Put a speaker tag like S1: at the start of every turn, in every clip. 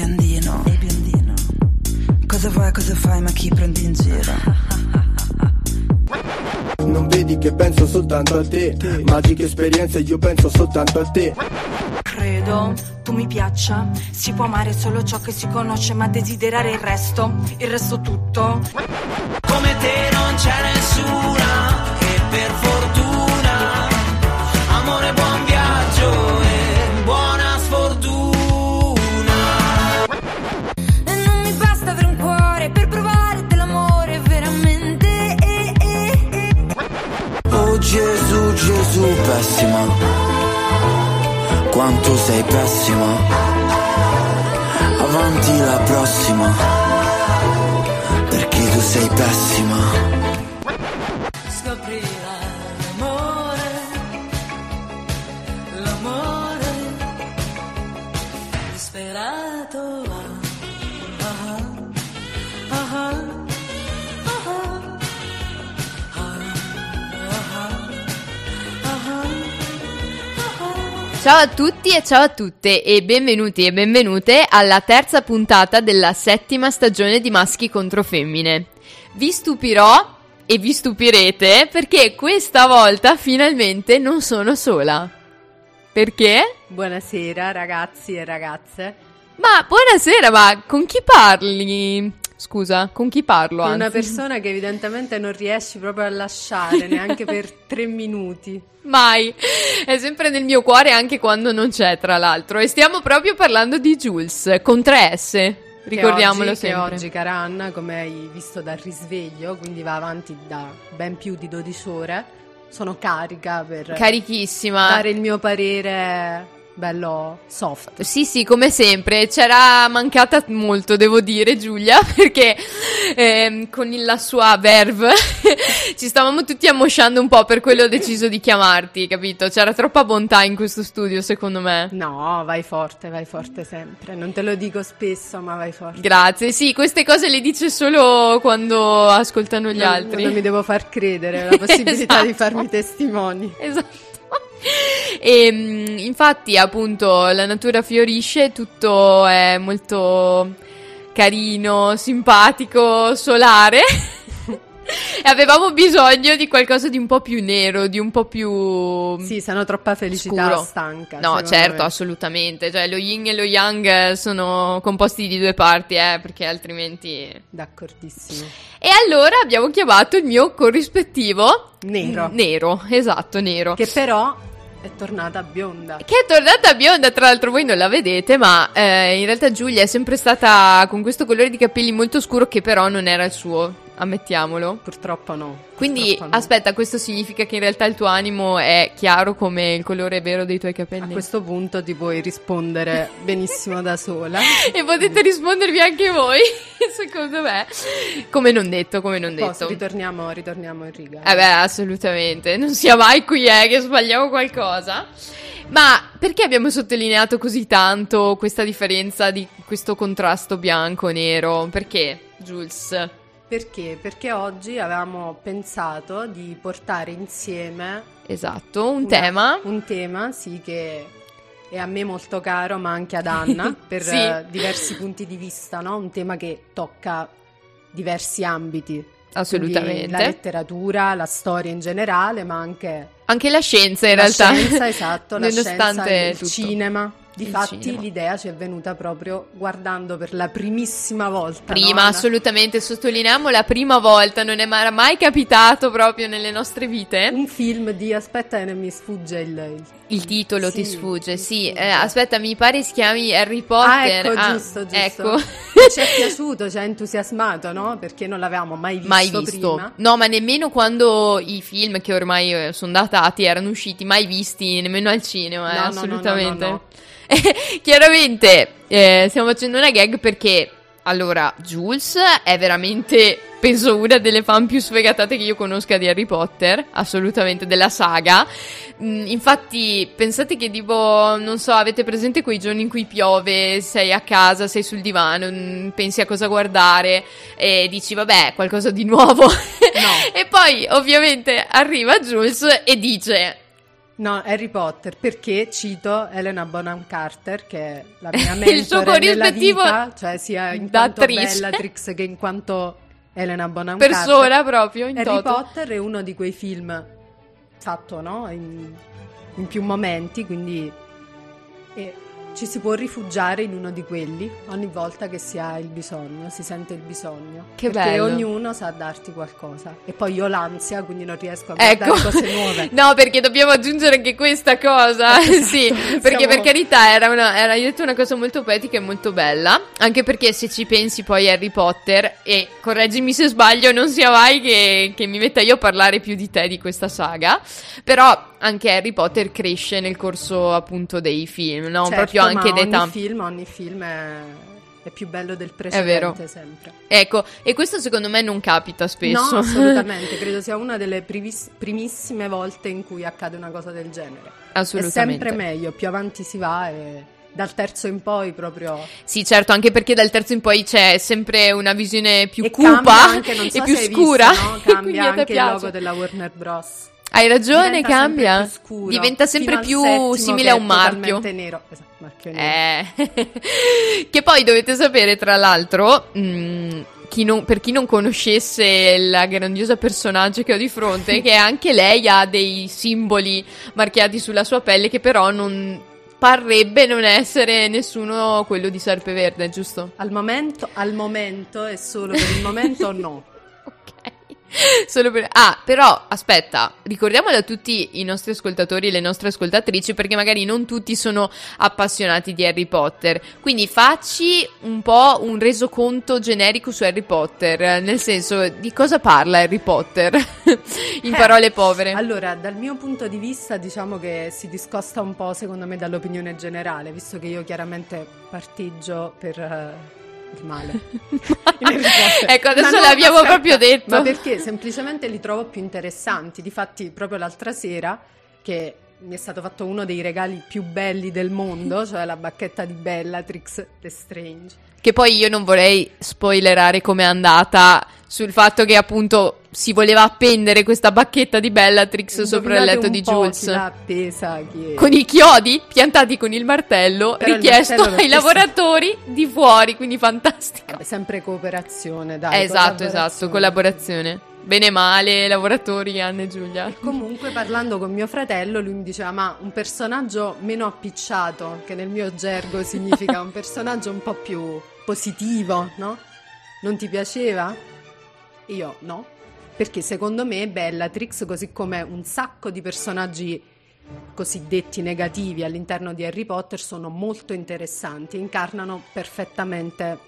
S1: Biondino, e biondino. Cosa vuoi, cosa fai, ma chi prendi in giro?
S2: Non vedi che penso soltanto a te. Magiche esperienze io penso soltanto a te.
S3: Credo tu mi piaccia. Si può amare solo ciò che si conosce Ma desiderare il resto Il resto tutto.
S4: Come te non c'è
S5: Quanto sei pessima. Avanti la prossima. Perché tu sei pessima.
S6: Ciao a tutti e ciao a tutte e benvenuti e benvenute alla terza puntata della settima stagione di Maschi contro Femmine. Vi stupirò e vi stupirete perché questa volta finalmente non sono sola. Perché?
S7: Buonasera ragazzi e ragazze.
S6: Ma buonasera, ma con chi parli? Scusa, con chi parlo?
S7: Con una persona che evidentemente non riesci proprio a lasciare neanche per tre minuti.
S6: Mai. È sempre nel mio cuore anche quando non c'è, tra l'altro. E stiamo proprio parlando di Jules, con tre S. Ricordiamolo
S7: che oggi,
S6: sempre.
S7: Che oggi, cara Anna, come hai visto dal risveglio, quindi va avanti da ben più di 12 ore, sono carica per
S6: Carichissima.
S7: dare il mio parere bello soft.
S6: Sì, sì, come sempre. C'era mancata molto, devo dire, Giulia, perché ehm, con la sua verve ci stavamo tutti ammosciando un po', per quello ho deciso di chiamarti, capito? C'era troppa bontà in questo studio, secondo me.
S7: No, vai forte, vai forte sempre. Non te lo dico spesso, ma vai forte.
S6: Grazie, sì, queste cose le dice solo quando ascoltano gli
S7: Non-
S6: altri.
S7: Non mi devo far credere la possibilità di
S6: Esatto.
S7: farmi testimoni.
S6: Esatto. E mm, infatti, appunto, la natura fiorisce, tutto è molto carino, simpatico, solare. e avevamo bisogno di qualcosa di un po' più nero, di un po' più
S7: Sì, sono troppa felicità
S6: scuro.
S7: stanca.
S6: No, certo,
S7: me.
S6: assolutamente. Cioè, lo yin e lo yang sono composti di due parti, eh, perché altrimenti.
S7: D'accordissimo.
S6: E allora abbiamo chiamato il mio corrispettivo
S7: Nero.
S6: Nero, esatto, nero.
S7: Che però è tornata bionda.
S6: Che è tornata bionda, tra l'altro voi non la vedete, ma eh, in realtà Giulia è sempre stata con questo colore di capelli molto scuro che però non era il suo, ammettiamolo.
S7: Purtroppo no.
S6: Quindi
S7: purtroppo no.
S6: aspetta, questo significa che in realtà il tuo animo è chiaro come il colore vero dei tuoi
S7: A
S6: capelli?
S7: questo punto ti puoi rispondere benissimo da sola.
S6: E potete rispondervi anche voi, secondo me. Come non detto, come non
S7: Posso,
S6: detto.
S7: ritorniamo, ritorniamo in riga.
S6: Eh beh, assolutamente. Non sia mai qui, eh, che sbagliamo qualcosa. Ma perché abbiamo sottolineato così tanto questa differenza di questo contrasto bianco-nero? Perché, Jules?
S7: Perché? Perché oggi avevamo pensato di portare insieme
S6: Esatto, un
S7: una-
S6: tema.
S7: Un tema, sì, che è a me molto caro, ma anche ad Anna, per
S6: Sì.
S7: eh, diversi punti di vista, no? Un tema che tocca diversi ambiti.
S6: Assolutamente.
S7: Quindi la letteratura, la storia in generale, ma anche
S6: Anche la scienza, in
S7: la
S6: realtà.
S7: scienza, esatto, la
S6: Nonostante
S7: scienza, il
S6: tutto.
S7: cinema. Difatti l'idea ci è venuta proprio guardando per la primissima volta.
S6: Prima,
S7: no,
S6: assolutamente, sottolineiamo la prima volta, non è mai, capitato proprio nelle nostre vite.
S7: Un film di, aspetta che mi sfugge il...
S6: Il titolo ti
S7: Sì,
S6: sfugge,
S7: mi
S6: sì.
S7: sfugge.
S6: Eh, aspetta, mi pare si chiami Harry
S7: Ah,
S6: Potter.
S7: ecco,
S6: Ah,
S7: giusto, giusto.
S6: Ecco.
S7: Ci è piaciuto, ci ha entusiasmato, no? Perché non l'avevamo mai visto,
S6: mai visto.
S7: prima.
S6: No, ma nemmeno quando i film che ormai eh, sono datati erano usciti, mai visti nemmeno al cinema, eh,
S7: No, no, no,
S6: assolutamente.
S7: no,
S6: Chiaramente eh, stiamo facendo una gag perché allora Jules è veramente penso una delle fan più sfegatate che io conosca di Harry Potter, assolutamente della saga. Mm, infatti, pensate che tipo, non so, avete presente quei giorni in cui piove, sei a casa, sei sul divano, mm, pensi a cosa guardare e dici vabbè, qualcosa di nuovo. e poi ovviamente arriva Jules e dice
S7: No, Harry Potter, perché cito Elena Bonham Carter, che è la mia
S6: Il suo
S7: mentore
S6: corrispettivo
S7: vita, cioè sia in quanto
S6: attrice.
S7: Bellatrix che in quanto Elena Bonham Carter.
S6: Persona proprio, in
S7: Harry
S6: toto.
S7: Potter è uno di quei film fatto, no? In, in più momenti, quindi e ci si può rifugiare in uno di quelli ogni volta che si ha il bisogno, si sente il bisogno.
S6: Che
S7: perché
S6: bello.
S7: ognuno sa darti qualcosa. E poi io ho l'ansia, quindi non riesco a
S6: Ecco,
S7: cose nuove.
S6: no, perché dobbiamo aggiungere anche questa cosa. sì, perché
S7: Siamo-
S6: per carità era, una, era detto una cosa molto poetica e molto bella. Anche perché se ci pensi poi Harry Potter, e correggimi se sbaglio, non sia mai che, che mi metta io a parlare più di te di questa saga. Però anche Harry Potter cresce nel corso appunto dei film, no?
S7: Certo,
S6: Proprio anche
S7: ma
S6: d'età.
S7: Ogni film, ogni film è, è più bello del precedente sempre.
S6: Ecco, e questo secondo me non capita spesso.
S7: No, assolutamente, credo sia una delle privis- primissime volte in cui accade una cosa del genere.
S6: Assolutamente.
S7: È sempre meglio, più avanti si va e dal terzo in poi proprio...
S6: Sì, certo, anche perché dal terzo in poi c'è sempre una visione più
S7: e
S6: cupa
S7: anche, non so
S6: e più scura.
S7: visto, no? Cambia anche il logo della Warner Bros.
S6: Hai ragione, cambia.
S7: sempre scuro,
S6: Diventa sempre più simile a
S7: è
S6: un marchio.
S7: nero. Esatto, marchio nero.
S6: Eh. che poi dovete sapere, tra l'altro, mh, chi non- per chi non conoscesse la grandiosa personaggio che ho di fronte, che anche lei ha dei simboli marchiati sulla sua pelle che però non parrebbe non essere nessuno quello di Serpeverde, giusto?
S7: Al momento, al momento e solo per il momento no.
S6: Ok. Solo per... Ah, però aspetta, ricordiamolo a tutti i nostri ascoltatori e le nostre ascoltatrici perché magari non tutti sono appassionati di Harry Potter. Quindi facci un po' un resoconto generico su Harry Potter, nel senso di cosa parla Harry Potter in
S7: Eh,
S6: parole povere.
S7: Allora, dal mio punto di vista, diciamo che si discosta un po', secondo me, dall'opinione generale, visto che io chiaramente parteggio per il male. Harry Potter.
S6: ecco, adesso
S7: no,
S6: l'abbiamo
S7: aspetta,
S6: proprio detto.
S7: Ma perché semplicemente li trovo più interessanti. Difatti, proprio l'altra sera, che mi è stato fatto uno dei regali più belli del mondo, cioè la bacchetta di Bellatrix Lestrange.
S6: Che poi io non vorrei spoilerare com'è andata sul fatto che appunto si voleva appendere questa bacchetta di Bellatrix sopra il
S7: Indovinate
S6: letto di Jules.
S7: è?
S6: Con i chiodi piantati con il martello
S7: Però il
S6: richiesto
S7: martello l'ho
S6: ai lavoratori di fuori, quindi fantastico.
S7: Vabbè, sempre cooperazione, dai.
S6: esatto, esatto, collaborazione. Bene male, lavoratori, Anna e Giulia.
S7: Comunque parlando con mio fratello lui mi diceva ma un personaggio meno appicciato, che nel mio gergo significa un personaggio un po' più positivo, no? Non ti piaceva? Io no, perché secondo me Bellatrix, così come un sacco di personaggi cosiddetti negativi all'interno di Harry Potter, sono molto interessanti e incarnano perfettamente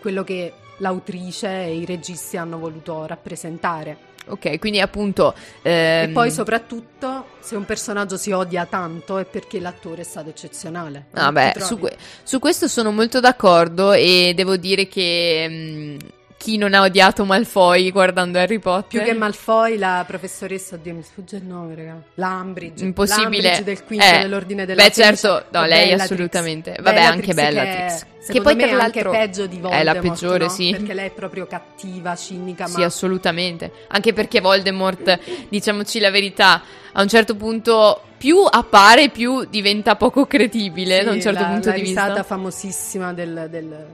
S7: quello che l'autrice e i registi hanno voluto rappresentare.
S6: Ok, quindi appunto...
S7: E
S6: ehm,
S7: poi soprattutto se un personaggio si odia tanto è perché l'attore è stato eccezionale.
S6: Ah beh,
S7: ti
S6: su, que- su questo sono molto d'accordo e devo dire che mh, chi non ha odiato Malfoy guardando Harry Potter...
S7: Più che Malfoy, la professoressa, oddio mi sfugge il nome, raga. L'Ambridge.
S6: Impossibile.
S7: L'Ambridge del quinto
S6: Eh,
S7: dell'ordine della
S6: Beh, certo, no, lei
S7: Bellatrix.
S6: assolutamente. Vabbè, anche Bellatrix.
S7: Che,
S6: Che poi,
S7: me
S6: tra
S7: è anche
S6: l'altro,
S7: peggio di
S6: è
S7: Voldemort.
S6: la peggiore,
S7: no?
S6: sì.
S7: Perché lei è proprio cattiva, cinica,
S6: Sì,
S7: ma
S6: assolutamente. Anche perché Voldemort, diciamoci la verità, a un certo punto più appare, più diventa poco credibile
S7: Sì,
S6: da un certo
S7: la,
S6: punto
S7: la
S6: di
S7: risata
S6: vista.
S7: famosissima del- del-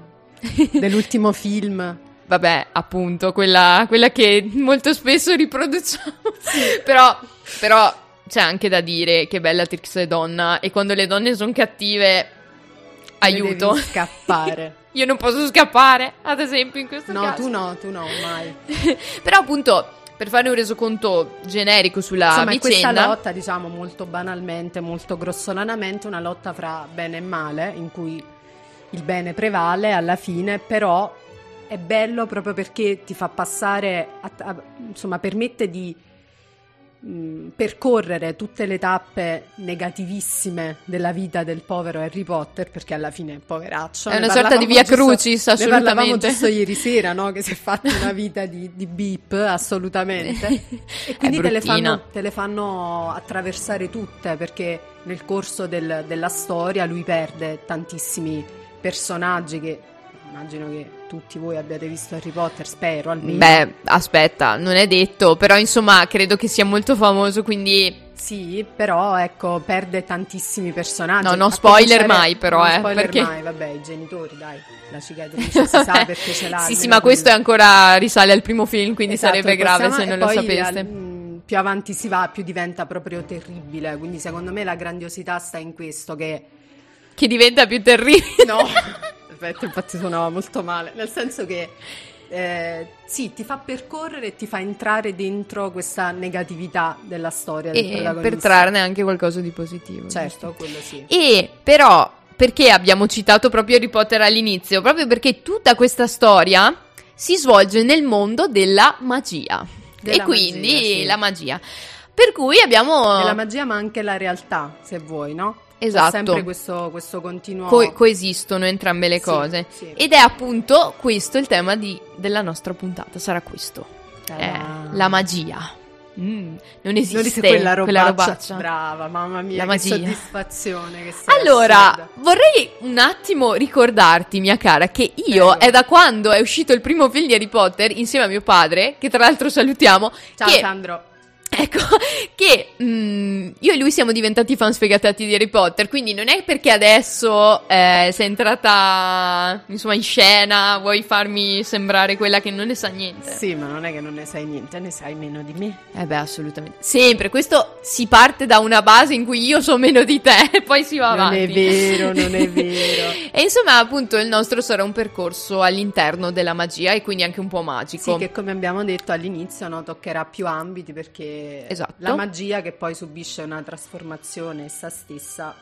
S7: dell'ultimo film.
S6: Vabbè, appunto, quella, quella che molto spesso riproduciamo. però, però c'è anche da dire che Bellatrix è donna e quando le donne sono cattive, aiuto.
S7: Devi scappare.
S6: Io non posso scappare, ad esempio, in questo
S7: No,
S6: caso.
S7: tu no, tu no, mai.
S6: Però appunto, per fare un resoconto generico sulla
S7: Insomma, è questa
S6: vicenda...
S7: lotta, diciamo molto banalmente, molto grossolanamente, una lotta fra bene e male, in cui il bene prevale alla fine, però è bello proprio perché ti fa passare, a- a- insomma, permette di mh, percorrere tutte le tappe negativissime della vita del povero Harry Potter, perché alla fine è poveraccio.
S6: È una sorta di via
S7: giusto-
S6: crucis,
S7: Ne parlavamo
S6: assolutamente.
S7: giusto ieri sera, no? Che si è fatta una vita di, di beep, assolutamente. E quindi te le, fanno, te le fanno attraversare tutte perché nel corso del- della storia lui perde tantissimi personaggi che immagino che tutti voi abbiate visto Harry Potter, spero almeno.
S6: Beh, aspetta, non è detto, però insomma credo che sia molto famoso, quindi
S7: Sì, però ecco, perde tantissimi personaggi.
S6: No, no spoiler mai, però, eh,
S7: spoiler
S6: perché-
S7: mai, vabbè, i genitori, dai, la cicatrice si sa perché ce l'ha.
S6: sì, sì, ma questo è ancora risale al primo film, quindi
S7: Esatto,
S6: sarebbe grave
S7: possiamo-
S6: se non lo sapeste.
S7: al- più avanti si va, più diventa proprio terribile. Quindi, secondo me, la grandiosità sta in questo: che
S6: Che diventa più terribile.
S7: no, aspetta, infatti suonava molto male. Nel senso che eh, sì, ti fa percorrere e ti fa entrare dentro questa negatività della storia del
S6: per trarne anche qualcosa di positivo.
S7: Certo, quello sì.
S6: E però, perché abbiamo citato proprio Harry Potter all'inizio? Proprio perché tutta questa storia si svolge nel mondo della magia.
S7: Della
S6: e quindi
S7: magia, sì.
S6: la magia. Per cui abbiamo
S7: la magia ma anche la realtà, se vuoi, no? C'è
S6: Esatto.
S7: sempre questo, questo continuo...
S6: co- coesistono entrambe le cose.
S7: sì.
S6: Ed è appunto questo il tema di- della nostra puntata. Sarà questo. Eh, la magia. Mm, non esiste
S7: Non dice quella robaccia.
S6: robaccia.
S7: Brava, mamma mia,
S6: La
S7: che
S6: magia.
S7: soddisfazione che
S6: Allora,
S7: assurda.
S6: vorrei un attimo ricordarti, mia cara, che io
S7: Prego.
S6: è da quando è uscito il primo film di Harry Potter, insieme a mio padre, che tra l'altro salutiamo,
S7: Ciao
S6: che,
S7: Sandro.
S6: Ecco, che mm, io e lui siamo diventati fan sfegatati di Harry Potter, quindi non è perché adesso eh, sei entrata, insomma, in scena, vuoi farmi sembrare quella che non ne sa niente.
S7: Sì, ma non è che non ne sai niente, ne sai meno di me.
S6: Eh beh, assolutamente. Sempre, questo si parte da una base in cui io so meno di te e poi si va
S7: Non
S6: avanti.
S7: è vero, non è vero.
S6: E insomma, appunto, il nostro sarà un percorso all'interno della magia e quindi anche un po' magico.
S7: Sì, che come abbiamo detto all'inizio no, toccherà più ambiti perché
S6: Esatto.
S7: la magia che poi subisce una trasformazione essa stessa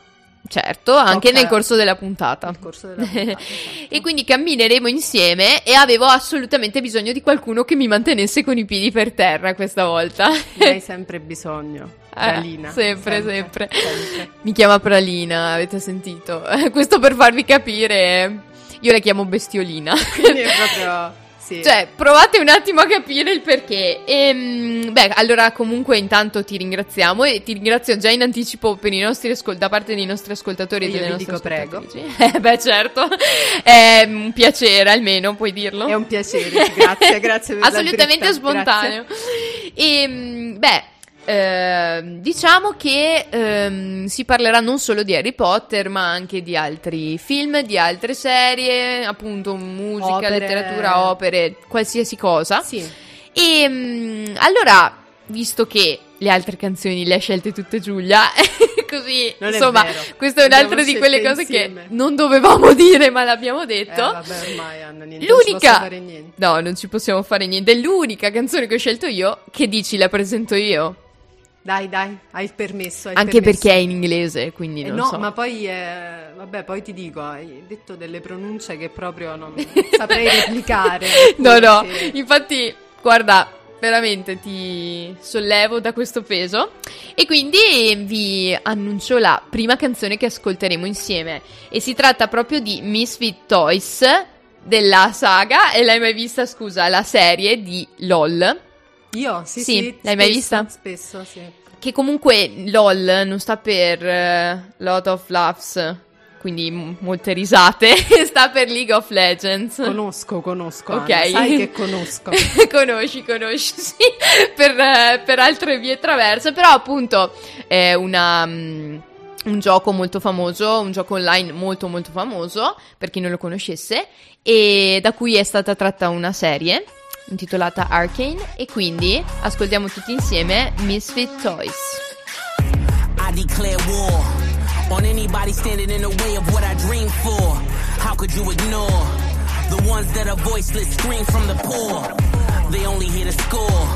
S6: Certo, anche nel corso della puntata.
S7: nel corso della puntata. esatto.
S6: E quindi cammineremo insieme e avevo assolutamente bisogno di qualcuno che mi mantenesse con i piedi per terra questa volta.
S7: Ne hai sempre bisogno.
S6: Eh,
S7: Pralina.
S6: sempre, sempre.
S7: sempre.
S6: Mi chiama Pralina, avete sentito? Questo per farvi capire. Io la chiamo Bestiolina.
S7: Quindi è proprio... Sì.
S6: Cioè, provate un attimo a capire il perché. Ehm, beh, allora comunque intanto ti ringraziamo e ti ringrazio già in anticipo per i nostri ascol- da parte dei nostri ascoltatori e,
S7: E io
S6: delle nostre
S7: dico prego.
S6: Eh, beh, certo. È un piacere almeno, puoi dirlo.
S7: È un piacere, grazie, grazie
S6: Assolutamente spontaneo. E, mm, beh, ehm, diciamo che ehm, si parlerà non solo di Harry Potter, ma anche di altri film, di altre serie, appunto musica,
S7: Opere.
S6: letteratura, opere, qualsiasi cosa.
S7: Sì.
S6: E mm, allora, visto che le altre canzoni le ha scelte tutte Giulia, così
S7: Non
S6: insomma, questa è un'altra di quelle cose
S7: insieme.
S6: che non dovevamo dire, ma l'abbiamo
S7: Eh,
S6: detto.
S7: vabbè, ormai Anna, niente, non
S6: L'unica
S7: posso fare niente.
S6: No, non ci possiamo fare niente. È l'unica canzone che ho scelto io. Che dici, la presento io?
S7: Dai, dai, hai il permesso. hai il
S6: Anche
S7: permesso.
S6: perché è in inglese, quindi
S7: Eh,
S6: non
S7: no,
S6: so.
S7: ma poi, eh, vabbè, poi ti dico, hai detto delle pronunce che proprio non saprei replicare.
S6: No, no, infatti, guarda, veramente ti sollevo da questo peso. E quindi vi annuncio la prima canzone che ascolteremo insieme. E si tratta proprio di Misfit Toys della saga. E l'hai mai vista, scusa, la serie di LOL.
S7: Io, sì,
S6: Sì,
S7: sì.
S6: l'hai mai vista?
S7: Spesso, sì.
S6: Che comunque LOL non sta per eh, Lot of Laughs, quindi m- molte risate, sta per League of Legends.
S7: Conosco, conosco.
S6: Ok.
S7: Anna, sai che conosco.
S6: conosci, conosci, sì, per, eh, per altre vie traverse, però appunto è una, mm, un gioco molto famoso, un gioco online molto molto famoso, per chi non lo conoscesse, e da cui è stata tratta una serie intitolata Arcane, e quindi ascoltiamo tutti insieme Misfit Toys.
S8: I declare war on anybody standing in the way of what I dream for. How could you ignore the ones that are voiceless, scream from the poor? They only here to score.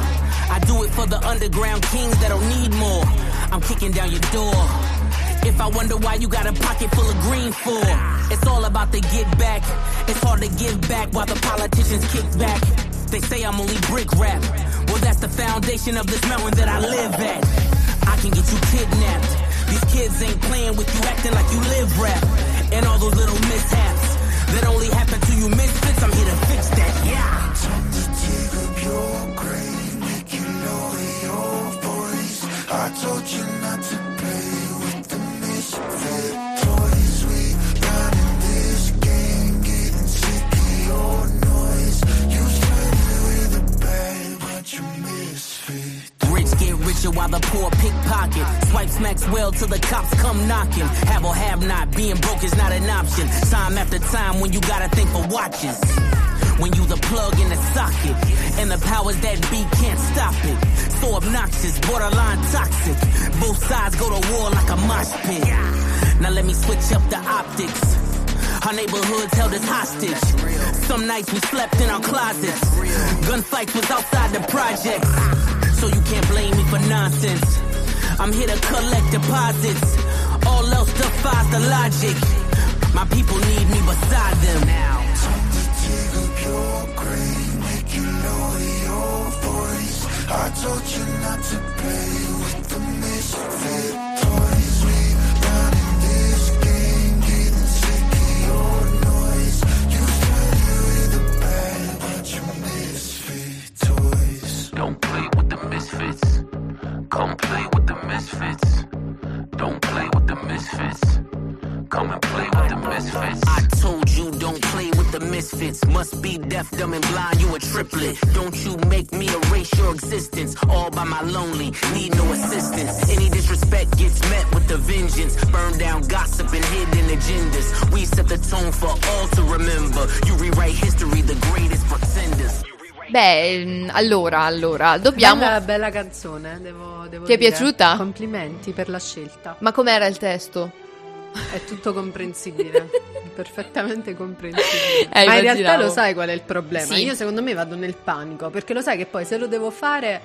S8: I do it for the underground kings that don't need more. I'm kicking down your door. If I wonder why you got a pocket full of green for, it's all about the get back. It's hard to give back while the politicians kick back. They say I'm only brick rap. Well, that's the foundation of this mountain that I live at. I can get you kidnapped. These kids ain't playing with you, acting like you live rap. And all those little mishaps that only happen to you misfits. I'm here to fix that. Yeah. Rich get richer while the for a pickpocket. Swipe smacks well till the cops come knocking. Have or have not, being broke is not an option. Time after time when you gotta think for watches. When you the plug in the socket, and the powers that be can't stop it. So obnoxious, borderline toxic. Both sides go to war like a mosh pit. Now let me switch up the optics. Our neighborhoods held us hostage. Some nights we slept in our closets. Gunfights was outside the projects. So you can't blame me for nonsense. I'm here to collect deposits. All else defies the logic. My people need me beside them. Now.
S9: I told you not to play with the misfit toys. We running this game, getting sick of your noise. You started with a bang, bunch of misfit toys.
S10: Don't play with the misfits. Come play with the misfits. Don't play with the misfits. Come and play with the misfits.
S8: I told you don't play with the misfits. Must be deaf, dumb, and blind. You a triplet. Don't you make me erase your existence. All by my lonely, need no assistance. Any disrespect gets met with a vengeance. Burn down gossip and hidden agendas. We set the tone for all to remember. You rewrite history, the greatest pretenders.
S6: Beh, mm, allora, allora, dobbiamo...
S7: Bella, bella canzone, devo, devo
S6: Ti è
S7: dire.
S6: piaciuta?
S7: Complimenti per la scelta.
S6: Ma com'era il testo?
S7: È tutto comprensibile, perfettamente comprensibile.
S6: Eh,
S7: Ma in
S6: immaginavo.
S7: realtà lo sai qual è il problema?
S6: Sì.
S7: Io secondo me vado nel panico, perché lo sai che poi se lo devo fare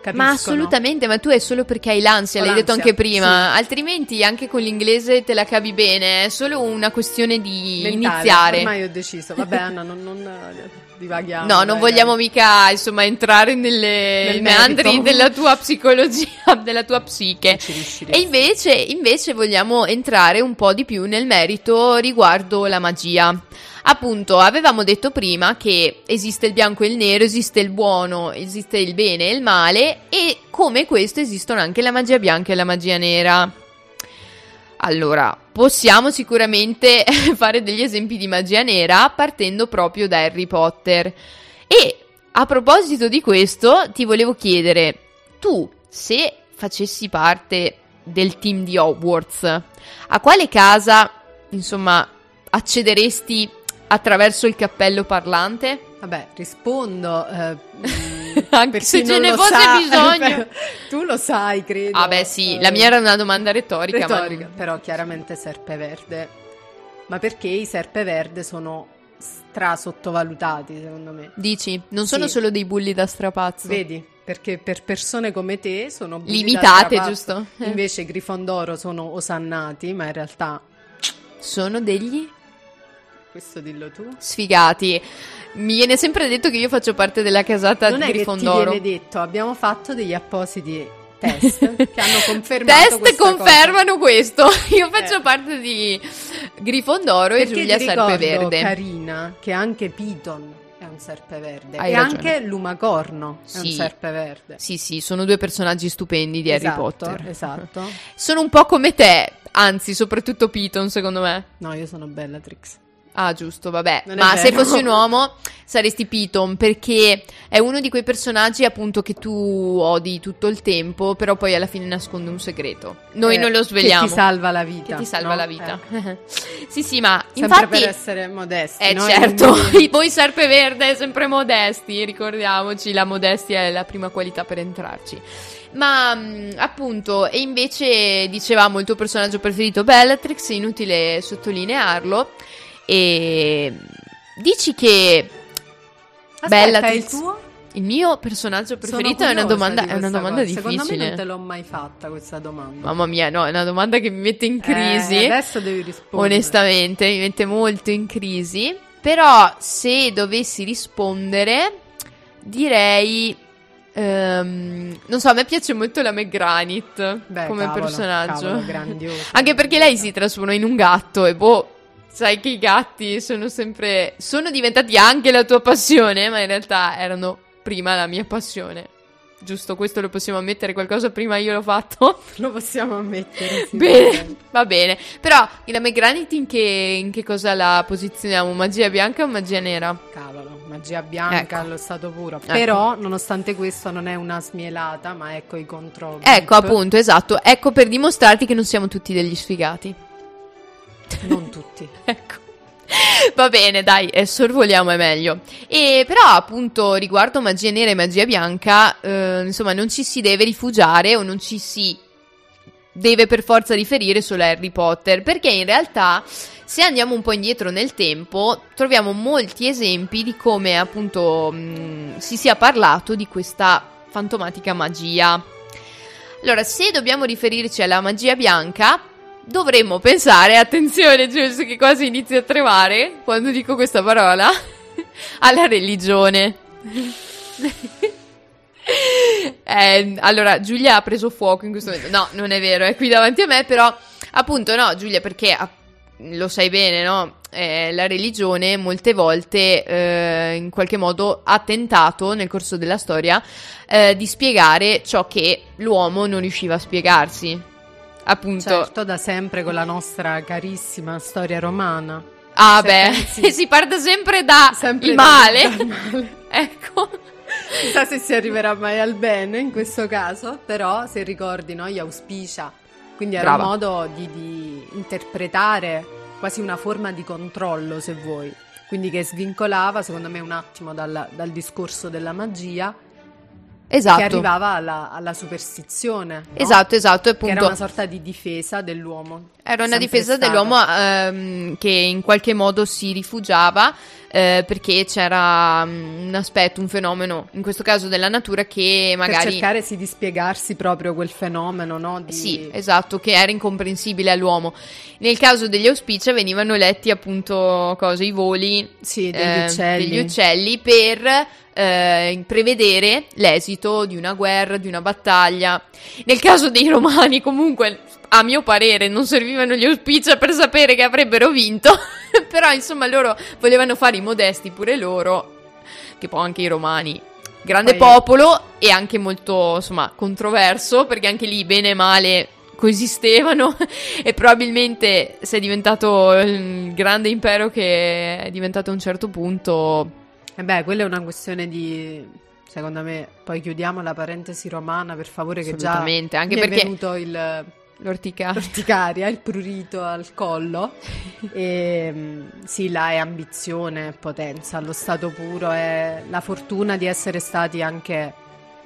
S7: capisco.
S6: Ma assolutamente, ma tu è solo perché hai l'ansia,
S7: Ho
S6: l'hai detto
S7: l'ansia,
S6: anche prima. Altrimenti anche con l'inglese te la cavi bene, è solo una questione di
S7: Mentale,
S6: iniziare.
S7: Ormai ho deciso, vabbè Anna, non, non eh, divaghiamo.
S6: No, non
S7: dai,
S6: vogliamo
S7: dai.
S6: mica, insomma, entrare nelle
S7: Nel
S6: meandri della tua psicologia, della tua psiche. E invece, invece vogliamo entrare un po' di più nel merito riguardo la magia. Appunto, avevamo detto prima che esiste il bianco e il nero, esiste il buono, esiste il bene e il male e come questo esistono anche la magia bianca e la magia nera. Allora, possiamo sicuramente fare degli esempi di magia nera partendo proprio da Harry Potter. E a proposito di questo, ti volevo chiedere, tu se facessi parte del team di Hogwarts, a quale casa, insomma, accederesti attraverso il cappello parlante?
S7: Vabbè, rispondo. eh,
S6: Anche se ce ne fosse
S7: sa,
S6: bisogno.
S7: tu lo sai, credo.
S6: Ah beh sì, la mia era una domanda retorica, ma-
S7: retorica, però chiaramente serpeverde. Ma perché i serpeverde sono stra sottovalutati, secondo me.
S6: Dici, non sono
S7: Sì.
S6: solo dei bulli da strapazzo.
S7: Vedi? Perché per persone come te sono
S6: Limitate, giusto? Eh.
S7: Invece Grifondoro sono osannati, ma in realtà
S6: Sono degli
S7: questo dillo tu.
S6: sfigati. Mi viene sempre detto che io faccio parte della casata
S7: Non
S6: di
S7: è che ti
S6: Grifondoro.
S7: viene detto, abbiamo fatto degli appositi test che hanno confermato
S6: Test confermano questo. Io
S7: Eh.
S6: faccio parte di Grifondoro e
S7: Perché
S6: Giulia
S7: ti ricordo,
S6: Serpeverde.
S7: Carina, che anche Piton è un serpeverde
S6: Hai
S7: e
S6: ragione.
S7: anche Lumacorno è un
S6: Sì.
S7: serpeverde.
S6: Sì, sì, sono due personaggi stupendi di Harry
S7: Esatto,
S6: Potter.
S7: Esatto.
S6: Sono un po' come te, anzi, soprattutto Piton, secondo me.
S7: No, io sono Bellatrix.
S6: Ah, giusto, vabbè.
S7: Non
S6: Ma se fossi un uomo saresti Piton perché è uno di quei personaggi appunto che tu odi tutto il tempo, però poi alla fine nasconde un segreto. Noi
S7: Eh,
S6: non lo sveliamo.
S7: Che ti salva la vita.
S6: Che ti salva
S7: no?
S6: la vita.
S7: Eh.
S6: sì, sì, ma
S7: Sempre
S6: infatti
S7: per essere modesti.
S6: Eh
S7: no?
S6: certo, voi Serpeverde sempre modesti, ricordiamoci, la modestia è la prima qualità per entrarci. Ma mh, appunto, e invece dicevamo il tuo personaggio preferito Bellatrix, inutile sottolinearlo, e dici che
S7: Aspetta,
S6: Bellatrix...
S7: è il tuo?
S6: Il mio personaggio preferito è una domanda,
S7: curiosa
S6: è
S7: di
S6: una domanda
S7: cosa. Secondo me
S6: difficile.
S7: non te l'ho mai fatta questa domanda.
S6: Mamma mia, no, è una domanda che mi mette in crisi.
S7: Eh, adesso devi rispondere.
S6: Onestamente, mi mette molto in crisi. Però, se dovessi rispondere, direi. ehm, non so, a me piace molto la McGranit
S7: Beh,
S6: come
S7: cavolo,
S6: personaggio.
S7: cavolo, grandioso.
S6: Anche perché lei si trasforma in un gatto e boh. Sai che i gatti sono sempre. Sono diventati anche la tua passione, ma in realtà erano prima la mia passione. giusto? Questo lo possiamo ammettere, qualcosa prima io l'ho fatto.
S7: Lo possiamo ammettere. sì.
S6: Bene, va bene. Però la McGranity in che, in che cosa la posizioniamo? Magia bianca o magia nera?
S7: Cavolo, magia bianca
S6: Ecco.
S7: allo stato puro. Però, nonostante questo, non è una smielata, ma ecco i contro.
S6: Ecco, appunto, esatto. Ecco per dimostrarti che non siamo tutti degli sfigati.
S7: Non tutti.
S6: ecco. Va bene, dai, eh, sorvoliamo è meglio. E però, appunto, riguardo magia nera e magia bianca, eh, insomma, non ci si deve rifugiare o non ci si deve per forza riferire solo a Harry Potter, perché in realtà, se andiamo un po' indietro nel tempo, troviamo molti esempi di come, appunto, mh, si sia parlato di questa fantomatica magia. Allora, se dobbiamo riferirci alla magia bianca, dovremmo pensare, attenzione Jules che quasi inizia a tremare quando dico questa parola, alla religione. Eh, allora, Giulia ha preso fuoco in questo momento. No, non è vero, è qui davanti a me, però appunto no, Giulia, perché lo sai bene, no? Eh, la religione molte volte eh, in qualche modo ha tentato nel corso della storia eh, di spiegare ciò che l'uomo non riusciva a spiegarsi. Appunto,
S7: Certo, da sempre con la nostra carissima storia romana.
S6: ah
S7: se
S6: beh,
S7: pensi-
S6: si parte sempre da
S7: Sempre
S6: il
S7: da-
S6: male.
S7: male.
S6: ecco.
S7: Chissà se si arriverà mai al bene in questo caso, però se ricordi, no, gli auspicia. Quindi era
S6: Brava.
S7: un modo di, di interpretare quasi una forma di controllo, se vuoi. Quindi che svincolava, secondo me, un attimo dal, dal discorso della magia,
S6: Esatto.
S7: che arrivava alla, alla superstizione. no?
S6: Esatto, esatto, e
S7: Che era
S6: appunto
S7: una sorta di difesa dell'uomo.
S6: Era una difesa
S7: stata.
S6: dell'uomo ehm, che in qualche modo si rifugiava eh, perché c'era mm, un aspetto, un fenomeno, in questo caso della natura, che
S7: Per
S6: magari...
S7: cercare sì, di spiegarsi proprio quel fenomeno, no? Di...
S6: Sì, esatto, che era incomprensibile all'uomo. Nel caso degli auspicia venivano letti appunto cosa, i voli
S7: Sì, degli
S6: eh,
S7: uccelli.
S6: degli uccelli per eh, prevedere l'esito di una guerra, di una battaglia. Nel caso dei romani comunque, a mio parere, non servivano gli auspicia per sapere che avrebbero vinto, però insomma loro volevano fare i modesti pure loro, che poi anche i romani. Grande
S7: Poi-
S6: popolo e anche molto, insomma, controverso, perché anche lì bene e male coesistevano e probabilmente se è diventato il grande impero che è diventato a un certo punto
S7: E beh, quella è una questione di. Secondo me, poi chiudiamo la parentesi romana, per favore, che già
S6: Assolutamente, anche
S7: mi è
S6: perché-
S7: venuto il,
S6: l'orticaria.
S7: l'orticaria, il prurito al collo. e sì, là è ambizione, è potenza, allo stato puro è la fortuna di essere stati anche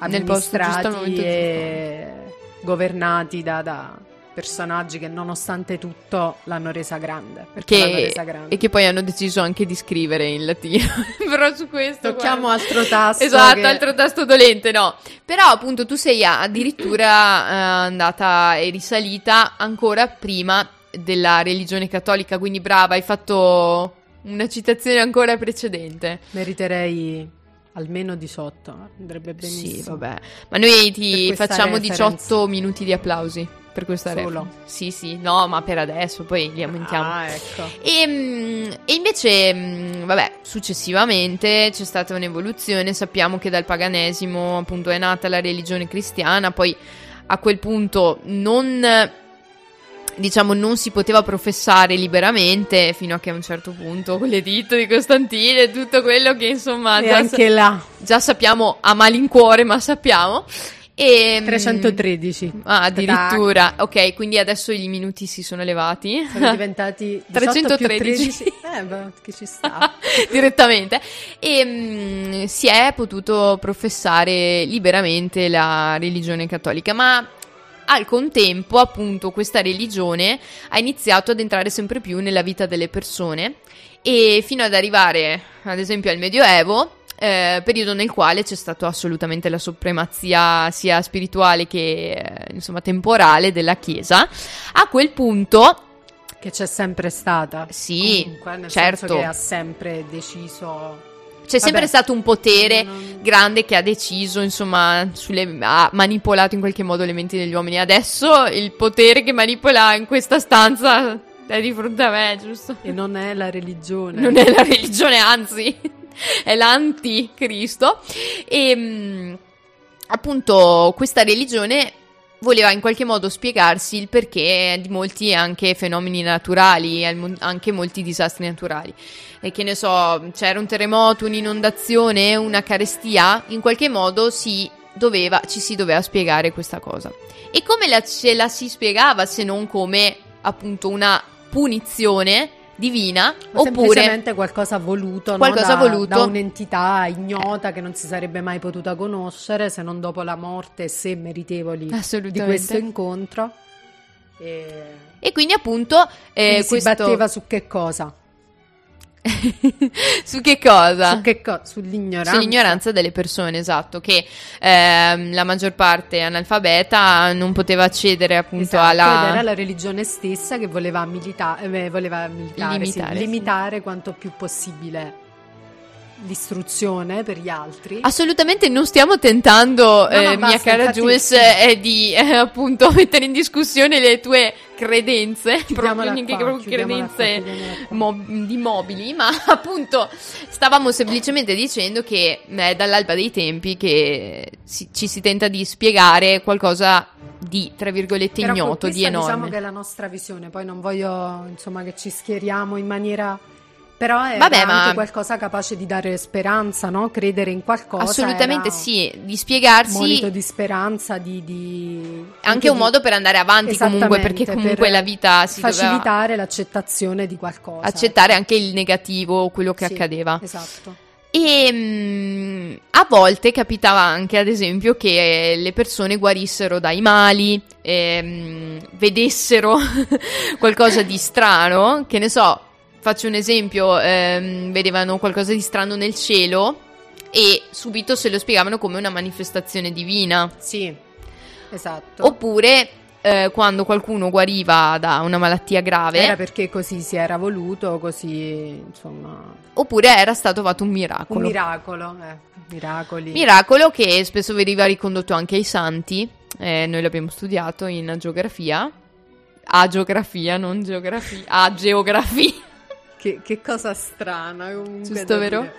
S6: Nel posto
S7: amministrati e governati da, da personaggi che nonostante tutto l'hanno resa grande. Perché l'hanno
S6: Che,
S7: resa grande.
S6: e che poi hanno deciso anche di scrivere in latino. Però su questo.
S7: Tocchiamo
S6: guarda.
S7: altro tasto.
S6: Esatto,
S7: che-
S6: altro tasto dolente, no. Però appunto tu sei addirittura eh, andata e risalita ancora prima della religione cattolica, quindi brava, hai fatto una citazione ancora precedente.
S7: Meriterei almeno 18, andrebbe benissimo.
S6: Sì, vabbè. Ma noi ti facciamo
S7: reference.
S6: 18 minuti di applausi per questa
S7: Solo?
S6: reference. Sì, sì, no, ma per adesso, poi li aumentiamo.
S7: Ah, ecco.
S6: E, mm, e invece, mm, vabbè, successivamente c'è stata un'evoluzione, sappiamo che dal paganesimo appunto è nata la religione cristiana, poi a quel punto non diciamo non si poteva professare liberamente fino a che a un certo punto con l'editto di Costantino e tutto quello che insomma
S7: E
S6: già,
S7: anche là,
S6: già sappiamo a malincuore ma sappiamo e, mm,
S7: 313.
S6: ah, addirittura ok quindi adesso i minuti si sono elevati
S7: Sono diventati 18 più
S6: 313.
S7: 13. Eh, beh, che ci sta.
S6: direttamente e mm, si è potuto professare liberamente la religione cattolica ma al contempo appunto questa religione ha iniziato ad entrare sempre più nella vita delle persone e fino ad arrivare ad esempio al medioevo eh, periodo nel quale c'è stata assolutamente la supremazia sia spirituale che eh, insomma temporale della chiesa a quel punto
S7: Che c'è sempre stata.
S6: Sì,
S7: Comunque, nel
S6: certo.
S7: che ha sempre deciso.
S6: C'è sempre
S7: Vabbè.
S6: stato un potere grande che ha deciso, insomma, sulle- ha manipolato in qualche modo le menti degli uomini. Adesso il potere che manipola in questa stanza è di fronte a me, giusto?
S7: E non è la religione.
S6: Non è la religione, anzi, è l'anticristo. E, mm, appunto questa religione voleva in qualche modo spiegarsi il perché di molti anche fenomeni naturali, al- anche molti disastri naturali. E che ne so, c'era un terremoto, un'inondazione, una carestia, in qualche modo si doveva, ci si doveva spiegare questa cosa. E come la, ce la si spiegava se non come appunto una punizione divina
S7: Ma
S6: oppure
S7: semplicemente qualcosa voluto, no?
S6: Qualcosa
S7: da,
S6: voluto.
S7: da un'entità ignota che non si sarebbe mai potuta conoscere se non dopo la morte, se meritevoli di questo incontro. E,
S6: e quindi appunto eh,
S7: quindi si
S6: questo
S7: batteva su che cosa?
S6: Su che cosa?
S7: Su che co- Sull'ignoranza.
S6: Sull'ignoranza delle persone, esatto, che ehm, la maggior parte analfabeta non poteva accedere appunto
S7: Esatto,
S6: alla...
S7: ed era la religione stessa che voleva, milita- eh, voleva militare, sì,
S6: Limitare, sì.
S7: limitare quanto più possibile l'istruzione per gli altri.
S6: Assolutamente non stiamo tentando,
S7: No, no,
S6: eh, mia
S7: basta,
S6: cara
S7: infatti,
S6: Jules,
S7: sì.
S6: eh, di eh, appunto mettere in discussione le tue credenze, proprio,
S7: qua,
S6: proprio credenze
S7: qua.
S6: mo- di mobili, ma appunto stavamo semplicemente dicendo che è dall'alba dei tempi che si- ci si tenta di spiegare qualcosa di, tra virgolette,
S7: Però
S6: ignoto, di
S7: questa
S6: enorme.
S7: Diciamo che è la nostra visione, poi non voglio insomma che ci schieriamo in maniera però è
S6: Vabbè,
S7: anche
S6: ma-
S7: qualcosa capace di dare speranza, no? Credere in qualcosa.
S6: Assolutamente sì, di spiegarsi
S7: Monito di speranza, di, di-
S6: anche un
S7: di-
S6: modo per andare avanti comunque, perché comunque
S7: per
S6: la vita si doveva
S7: facilitare l'accettazione di qualcosa.
S6: accettare anche il negativo, quello che
S7: Sì,
S6: accadeva.
S7: Esatto.
S6: E mm, a volte capitava anche, ad esempio, che le persone guarissero dai mali, ehm, vedessero qualcosa di strano, che ne so, faccio un esempio, ehm, vedevano qualcosa di strano nel cielo e subito se lo spiegavano come una manifestazione divina.
S7: Sì, esatto.
S6: Oppure eh, quando qualcuno guariva da una malattia grave,
S7: Era perché così si era voluto, così insomma.
S6: oppure era stato fatto un miracolo.
S7: Un miracolo, eh, miracoli.
S6: Miracolo che spesso veniva ricondotto anche ai santi, eh, noi l'abbiamo studiato in geografia. A geografia, non geografia, a geografia,
S7: che, che cosa strana,
S6: giusto vero?
S7: dire.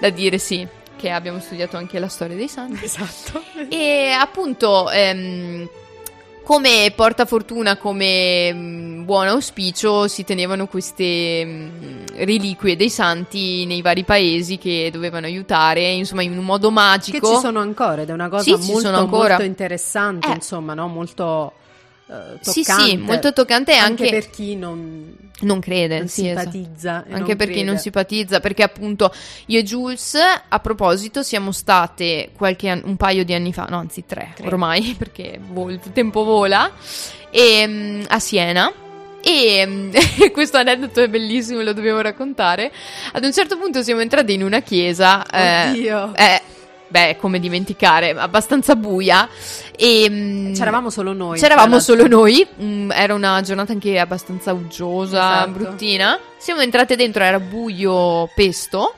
S6: Da dire sì, che abbiamo studiato anche la storia dei santi.
S7: Esatto.
S6: E appunto, ehm, come portafortuna, come mm, buon auspicio, si tenevano queste mm, reliquie dei santi nei vari paesi che dovevano aiutare, insomma, in un modo
S7: Che
S6: magico.
S7: ci sono ancora ed è una cosa
S6: Sì,
S7: molto, molto interessante,
S6: Eh.
S7: insomma, no? molto toccante.
S6: Sì, sì, molto toccante
S7: anche,
S6: anche-
S7: per chi non,
S6: Non crede,
S7: non
S6: sì, esatto.
S7: simpatizza. e
S6: Anche
S7: non
S6: per chi non
S7: crede.
S6: simpatizza, perché appunto io e Jules, a proposito, siamo state qualche an- un paio di anni fa, no, anzi tre,
S7: Tre.
S6: ormai, perché vol- il tempo vola, e, mm, a Siena. E mm, questo aneddoto è bellissimo, lo dobbiamo raccontare. Ad un certo punto siamo entrati in una chiesa. eh,
S7: Oddio.
S6: eh, beh, come dimenticare, abbastanza buia. E, mm,
S7: C'eravamo solo noi.
S6: C'eravamo solo noi, mm, era una giornata anche abbastanza uggiosa,
S7: Esatto.
S6: bruttina. Siamo entrate dentro, era buio pesto.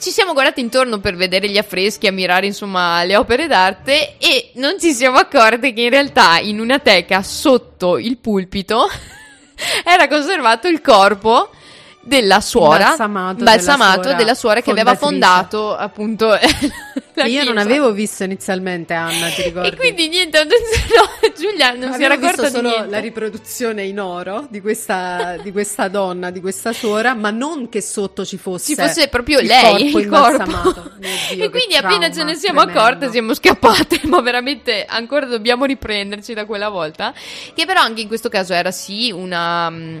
S6: Ci siamo guardati intorno per vedere gli affreschi, ammirare insomma le opere d'arte e non ci siamo accorte che in realtà in una teca sotto il pulpito era conservato il corpo della suora,
S7: Balsamato
S6: balsamato
S7: della suora
S6: della suora che aveva fondato appunto la
S7: Io non avevo visto inizialmente Anna, ti ricordi?
S6: E quindi niente, no, Giulia non si era
S7: Avevo
S6: accorta
S7: visto
S6: di
S7: solo
S6: niente.
S7: la riproduzione in oro di questa, di questa donna, di questa suora, ma non che sotto ci fosse,
S6: Ci fosse proprio
S7: il
S6: lei,
S7: corpo
S6: il corpo.
S7: Dio,
S6: e quindi appena
S7: trauma,
S6: ce ne siamo
S7: tremendo.
S6: accorte siamo scappate, ma veramente ancora dobbiamo riprenderci da quella volta. Che però anche in questo caso era sì una mm,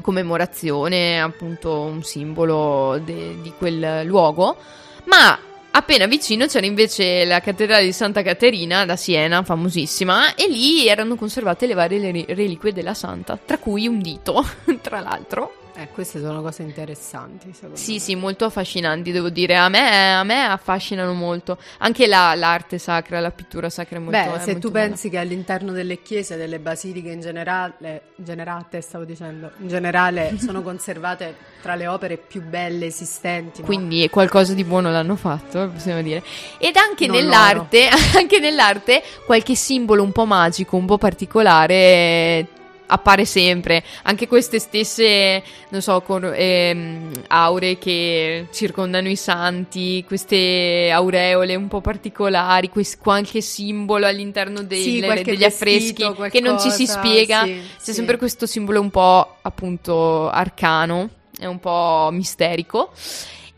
S6: commemorazione, appunto un simbolo de- di quel luogo, ma appena vicino c'era invece la cattedrale di Santa Caterina da Siena, famosissima, e lì erano conservate le varie re- reliquie della santa, tra cui un dito, tra l'altro.
S7: Eh, queste sono cose interessanti, secondo
S6: Sì,
S7: me.
S6: sì, molto affascinanti, devo dire. A me, a me affascinano molto. Anche la- l'arte sacra, la pittura sacra è molto
S7: Beh, se tu
S6: bella.
S7: pensi che all'interno delle chiese, delle basiliche in generale, generate stavo dicendo, in generale sono conservate tra le opere più belle esistenti. no?
S6: Quindi qualcosa di buono l'hanno fatto, possiamo dire. Ed anche
S7: Non
S6: nell'arte, anche nell'arte, qualche simbolo un po' magico, un po' particolare, appare sempre. Anche queste stesse, non so, cor- ehm, aure che circondano i santi, queste aureole un po' particolari, quest- qualche simbolo all'interno dei-
S7: Sì,
S6: degli affreschi
S7: vestito,
S6: che non ci si
S7: qualcosa,
S6: spiega.
S7: sì,
S6: C'è
S7: sì.
S6: sempre questo simbolo un po' appunto arcano, è un po' misterico.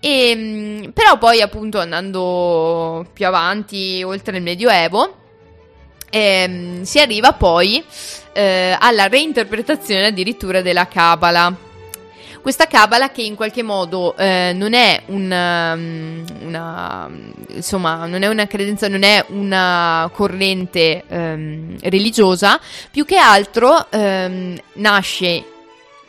S6: E, mh, però poi appunto andando più avanti oltre il Medioevo ehm, si arriva poi eh, alla reinterpretazione addirittura della Cabala. Questa Cabala che in qualche modo eh, non è una, mm, una- insomma, non è una credenza, non è una corrente ehm, religiosa, più che altro ehm, nasce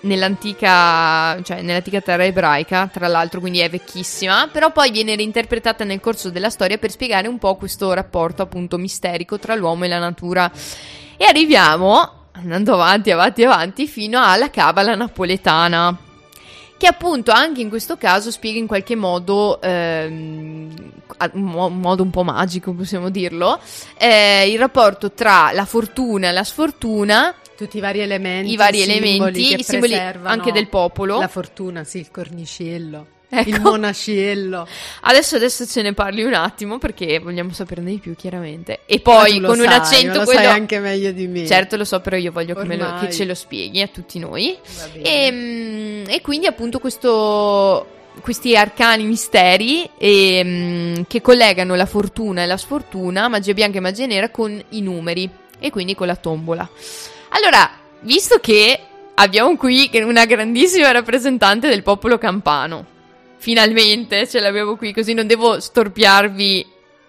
S6: nell'antica, cioè nell'antica terra ebraica, tra l'altro, quindi è vecchissima, però poi viene reinterpretata nel corso della storia per spiegare un po' questo rapporto appunto misterico tra l'uomo e la natura. E arriviamo, andando avanti, avanti, avanti, fino alla cabala napoletana. Che appunto anche in questo caso spiega in qualche modo, ehm, modo un po' magico possiamo dirlo, eh, il rapporto tra la fortuna e la sfortuna
S7: Tutti i vari elementi,
S6: i vari elementi, i simboli anche del popolo.
S7: La fortuna, sì, il corniciello,
S6: Ecco.
S7: il monaciello.
S6: Adesso, adesso ce ne parli un attimo perché vogliamo saperne di più, chiaramente. E poi con un
S7: sai,
S6: accento
S7: lo
S6: quello.
S7: sai anche meglio di me.
S6: Certo, lo so, però io voglio che, lo- che ce lo spieghi a tutti noi. E, mm, e quindi, appunto, questo. Questi arcani misteri ehm, che collegano la fortuna e la sfortuna, magia bianca e magia nera, con i numeri e quindi con la tombola. Allora, visto che abbiamo qui una grandissima rappresentante del popolo campano, finalmente ce l'abbiamo qui, così non devo storpiarvi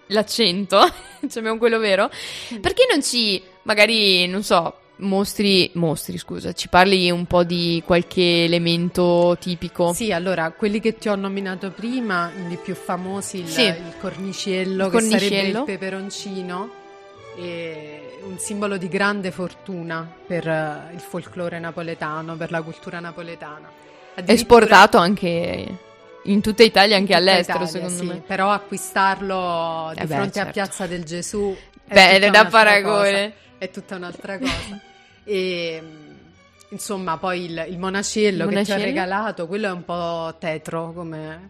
S6: l'accento, Cioè, abbiamo quello vero, perché non ci, magari, non so, mostri, mostri, scusa, ci parli un po' di qualche elemento tipico?
S7: Sì, allora, quelli che ti ho nominato prima, i più famosi, il,
S6: Sì.
S7: il corniciello,
S6: Il
S7: che sarebbe
S6: corniciello.
S7: il peperoncino, è un simbolo di grande fortuna per eh, il folklore napoletano, per la cultura napoletana. Addirittura-
S6: Esportato anche in tutta Italia, anche
S7: tutta
S6: all'estero,
S7: Italia,
S6: secondo
S7: sì,
S6: me.
S7: Però di
S6: Eh beh,
S7: fronte a
S6: certo.
S7: Piazza del Gesù è
S6: Bene, da paragone.
S7: cosa, È tutta un'altra cosa. e mh, insomma, poi il, il monacello,
S6: Il
S7: che ho
S6: monacello?
S7: regalato, quello è un po' tetro come,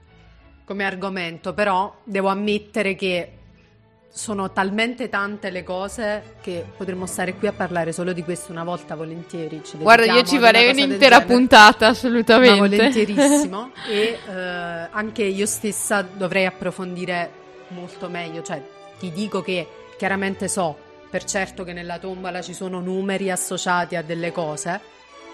S7: come argomento, però devo ammettere che sono talmente tante le cose che potremmo stare qui a parlare solo di questo una volta volentieri. Ci
S6: Guarda, io ci farei un'intera puntata,
S7: Ma
S6: assolutamente.
S7: volentierissimo e eh, anche io stessa dovrei approfondire molto meglio, cioè ti dico che chiaramente so per certo che nella tombola ci sono numeri associati a delle cose,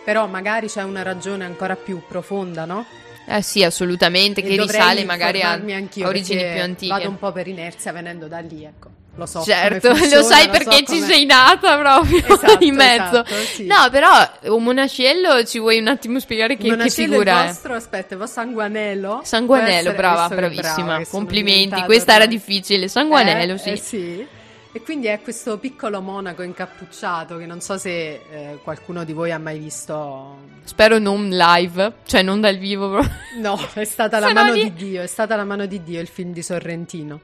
S7: però magari c'è una ragione ancora più profonda, no?
S6: Eh sì, assolutamente, che risale magari a, origini più antiche.
S7: Vado un po' per inerzia venendo da lì, ecco. Lo so.
S6: Certo,
S7: come
S6: lo
S7: funziona,
S6: sai
S7: lo
S6: perché
S7: so
S6: ci sei nata proprio
S7: Esatto,
S6: in mezzo.
S7: esatto, sì.
S6: No, però un monacello ci vuoi un attimo spiegare che, che figura è?
S7: vostro, aspetta, il vostro sanguanello.
S6: Sanguanello, brava, bravissima. Complimenti, questa era difficile. Sanguanello,
S7: Eh,
S6: sì.
S7: eh, sì. E quindi è questo piccolo monaco incappucciato che non so se eh, qualcuno di voi ha mai visto.
S6: Spero non live, cioè non dal vivo. proprio.
S7: No, è stata la mano
S6: lì-
S7: di Dio, è stata la mano di Dio il film di Sorrentino,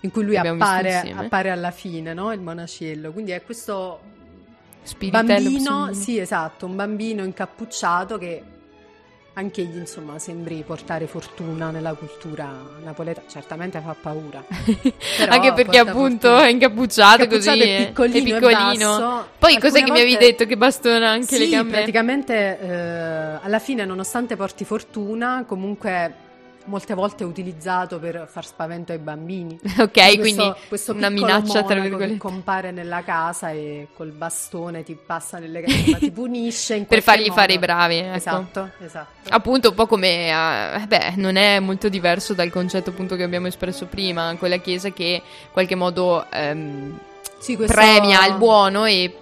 S7: in cui lui appare, appare alla fine, no? Il monacello. Quindi è questo
S6: Spiritello
S7: bambino, sì, esatto, un bambino incappucciato che anche egli, insomma, sembri portare fortuna nella cultura napoletana. Certamente fa paura.
S6: Anche perché appunto
S7: fortuna.
S6: è incappucciato,
S7: Incappucciato
S6: così
S7: è
S6: è
S7: piccolino,
S6: è
S7: è
S6: piccolino.
S7: basso.
S6: Poi cos'è che mi avevi detto che bastona anche le
S7: Sì,
S6: gambe?
S7: praticamente eh, alla fine, nonostante porti fortuna, comunque molte volte utilizzato per far spavento ai bambini.
S6: Ok,
S7: Questo-
S6: quindi
S7: questo
S6: una minaccia tra virgolette.
S7: che compare nella casa e col bastone ti passa nelle gambe, ti punisce in
S6: Per fargli
S7: modo.
S6: fare i bravi, ecco.
S7: Esatto, esatto.
S6: Appunto, un po' come, eh, beh, non è molto diverso dal concetto appunto che abbiamo espresso prima, quella chiesa che in qualche modo ehm,
S7: Sì, questo-
S6: premia il buono e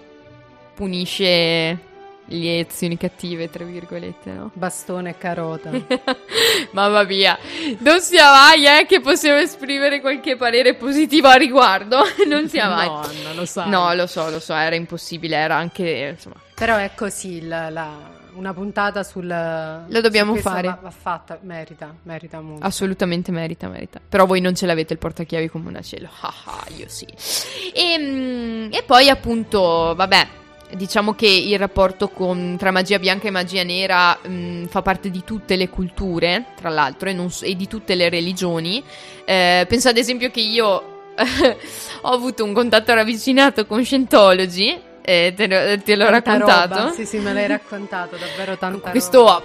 S6: punisce le azioni cattive, tra virgolette, no?
S7: Bastone e carota.
S6: Mamma mia, non sia mai eh, che possiamo esprimere qualche parere positivo a riguardo, non sia mai.
S7: No, Anna, lo sai.
S6: No, lo so, lo so, era impossibile, era anche, insomma,
S7: Però è così, la- la- una puntata sul...
S6: Lo dobbiamo fare.
S7: Va, va fatta, merita, merita molto.
S6: Assolutamente merita, merita. Però voi non ce l'avete il portachiavi come un acielo. Ah, ah, io sì. E, mm, e poi appunto, vabbè, diciamo che il rapporto con- tra magia bianca e magia nera mh, fa parte di tutte le culture, tra l'altro, e, non e di tutte le religioni. Eh, penso ad esempio che io ho avuto un contatto ravvicinato con Scientology, eh, te, lo- te l'ho
S7: Tanta
S6: raccontato.
S7: roba. Sì, sì, me l'hai raccontato, davvero tanta
S6: Questo
S7: roba.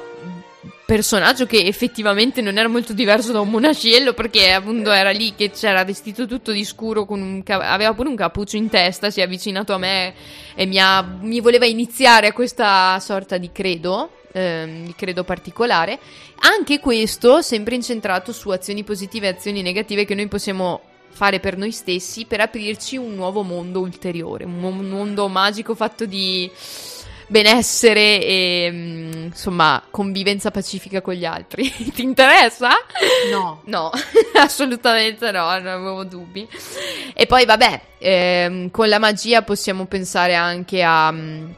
S6: Personaggio che effettivamente non era molto diverso da un monacello perché appunto era lì che c'era vestito tutto di scuro ca- aveva pure un cappuccio in testa si è avvicinato a me e mi, ha- mi voleva iniziare a questa sorta di credo ehm, credo particolare. Anche questo sempre incentrato su azioni positive e azioni negative che noi possiamo fare per noi stessi per aprirci un nuovo mondo ulteriore un mondo magico fatto di benessere e mm, insomma convivenza pacifica con gli altri. Ti interessa?
S7: No.
S6: No, assolutamente no, non avevo dubbi. E poi vabbè, ehm, con la magia possiamo pensare anche a... mm,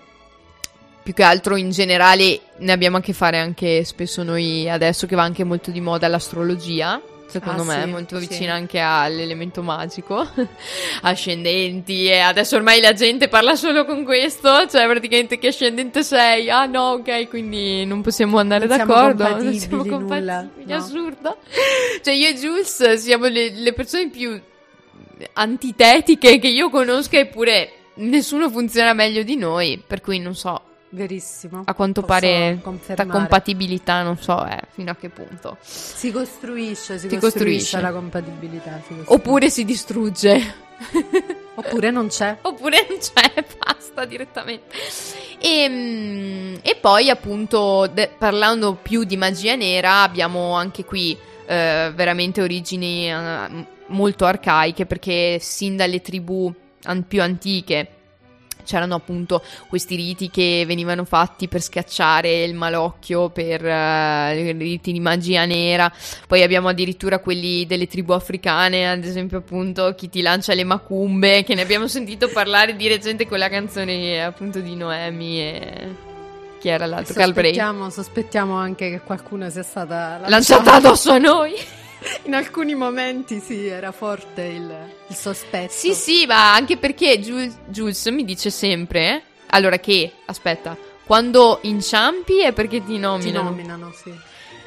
S6: più che altro in generale ne abbiamo a che fare anche spesso noi adesso che va anche molto di moda l'astrologia. Secondo
S7: Ah,
S6: me è
S7: sì,
S6: molto
S7: sì.
S6: vicina anche all'elemento magico, ascendenti e adesso ormai la gente parla solo con questo, cioè praticamente che ascendente sei, ah no ok quindi non possiamo andare
S7: Non siamo
S6: d'accordo, non
S7: compatibili,
S6: siamo
S7: nulla,
S6: compatibili,
S7: no.
S6: assurdo. Cioè io e Jules siamo le, le persone più antitetiche che io conosca eppure nessuno funziona meglio di noi, per cui non so,
S7: Verissimo.
S6: a quanto
S7: Posso
S6: pare la compatibilità non so eh, fino a che punto.
S7: Si costruisce, si
S6: Si
S7: costruisce,
S6: costruisce.
S7: la compatibilità. si costruisce.
S6: Oppure si distrugge.
S7: Oppure non c'è.
S6: Oppure non c'è, basta direttamente. E, mm, e poi, appunto, de- parlando più di magia nera, abbiamo anche qui eh, veramente origini eh, molto arcaiche, perché sin dalle tribù an- più antiche c'erano appunto questi riti che venivano fatti per scacciare il malocchio, per eh, riti di magia nera. Poi abbiamo addirittura quelli delle tribù africane, ad esempio appunto chi ti lancia le macumbe, che ne abbiamo sentito parlare di recente con la canzone appunto di Noemi e chi era l'altro?
S7: Sospettiamo, sospettiamo anche che qualcuno sia stata
S6: Lanciata addosso a noi.
S7: In alcuni momenti sì, era forte il, il sospetto.
S6: Sì, sì, ma anche perché Jules, Jules mi dice sempre, allora che, aspetta, quando inciampi è perché ti
S7: Ti
S6: nominano.
S7: nominano, sì.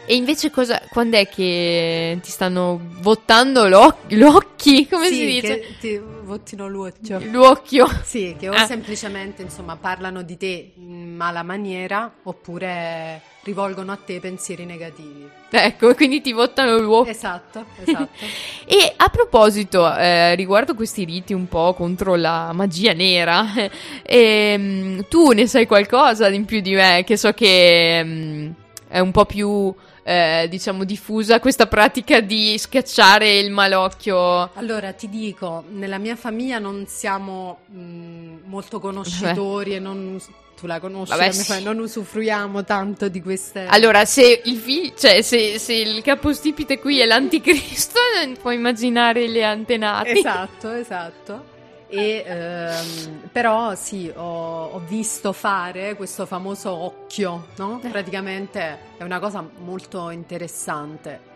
S6: E invece cosa, quando è che ti stanno vottando l'oc- l'occhi? Come
S7: Sì,
S6: si dice?
S7: che ti vottino l'occhio.
S6: L'occhio.
S7: Sì, che o
S6: Ah.
S7: semplicemente insomma parlano di te in mala maniera oppure rivolgono a te pensieri negativi.
S6: Ecco, quindi ti votano l'occhio.
S7: Esatto, esatto.
S6: E a proposito, eh, riguardo questi riti un po' contro la magia nera, ehm, tu ne sai qualcosa in più di me, che so che ehm, è un po' più, eh, diciamo, diffusa questa pratica di schiacciare il malocchio.
S7: Allora ti dico, nella mia famiglia non siamo mh, molto conoscitori e non tu la conosci,
S6: Vabbè, sì.
S7: non usufruiamo tanto di queste
S6: Allora, se il figlio, cioè, se, se il capostipite qui è l'anticristo, puoi immaginare le antenate.
S7: Esatto, esatto. E, ehm, però sì, ho, ho visto fare questo famoso occhio, no? Praticamente è una cosa molto interessante.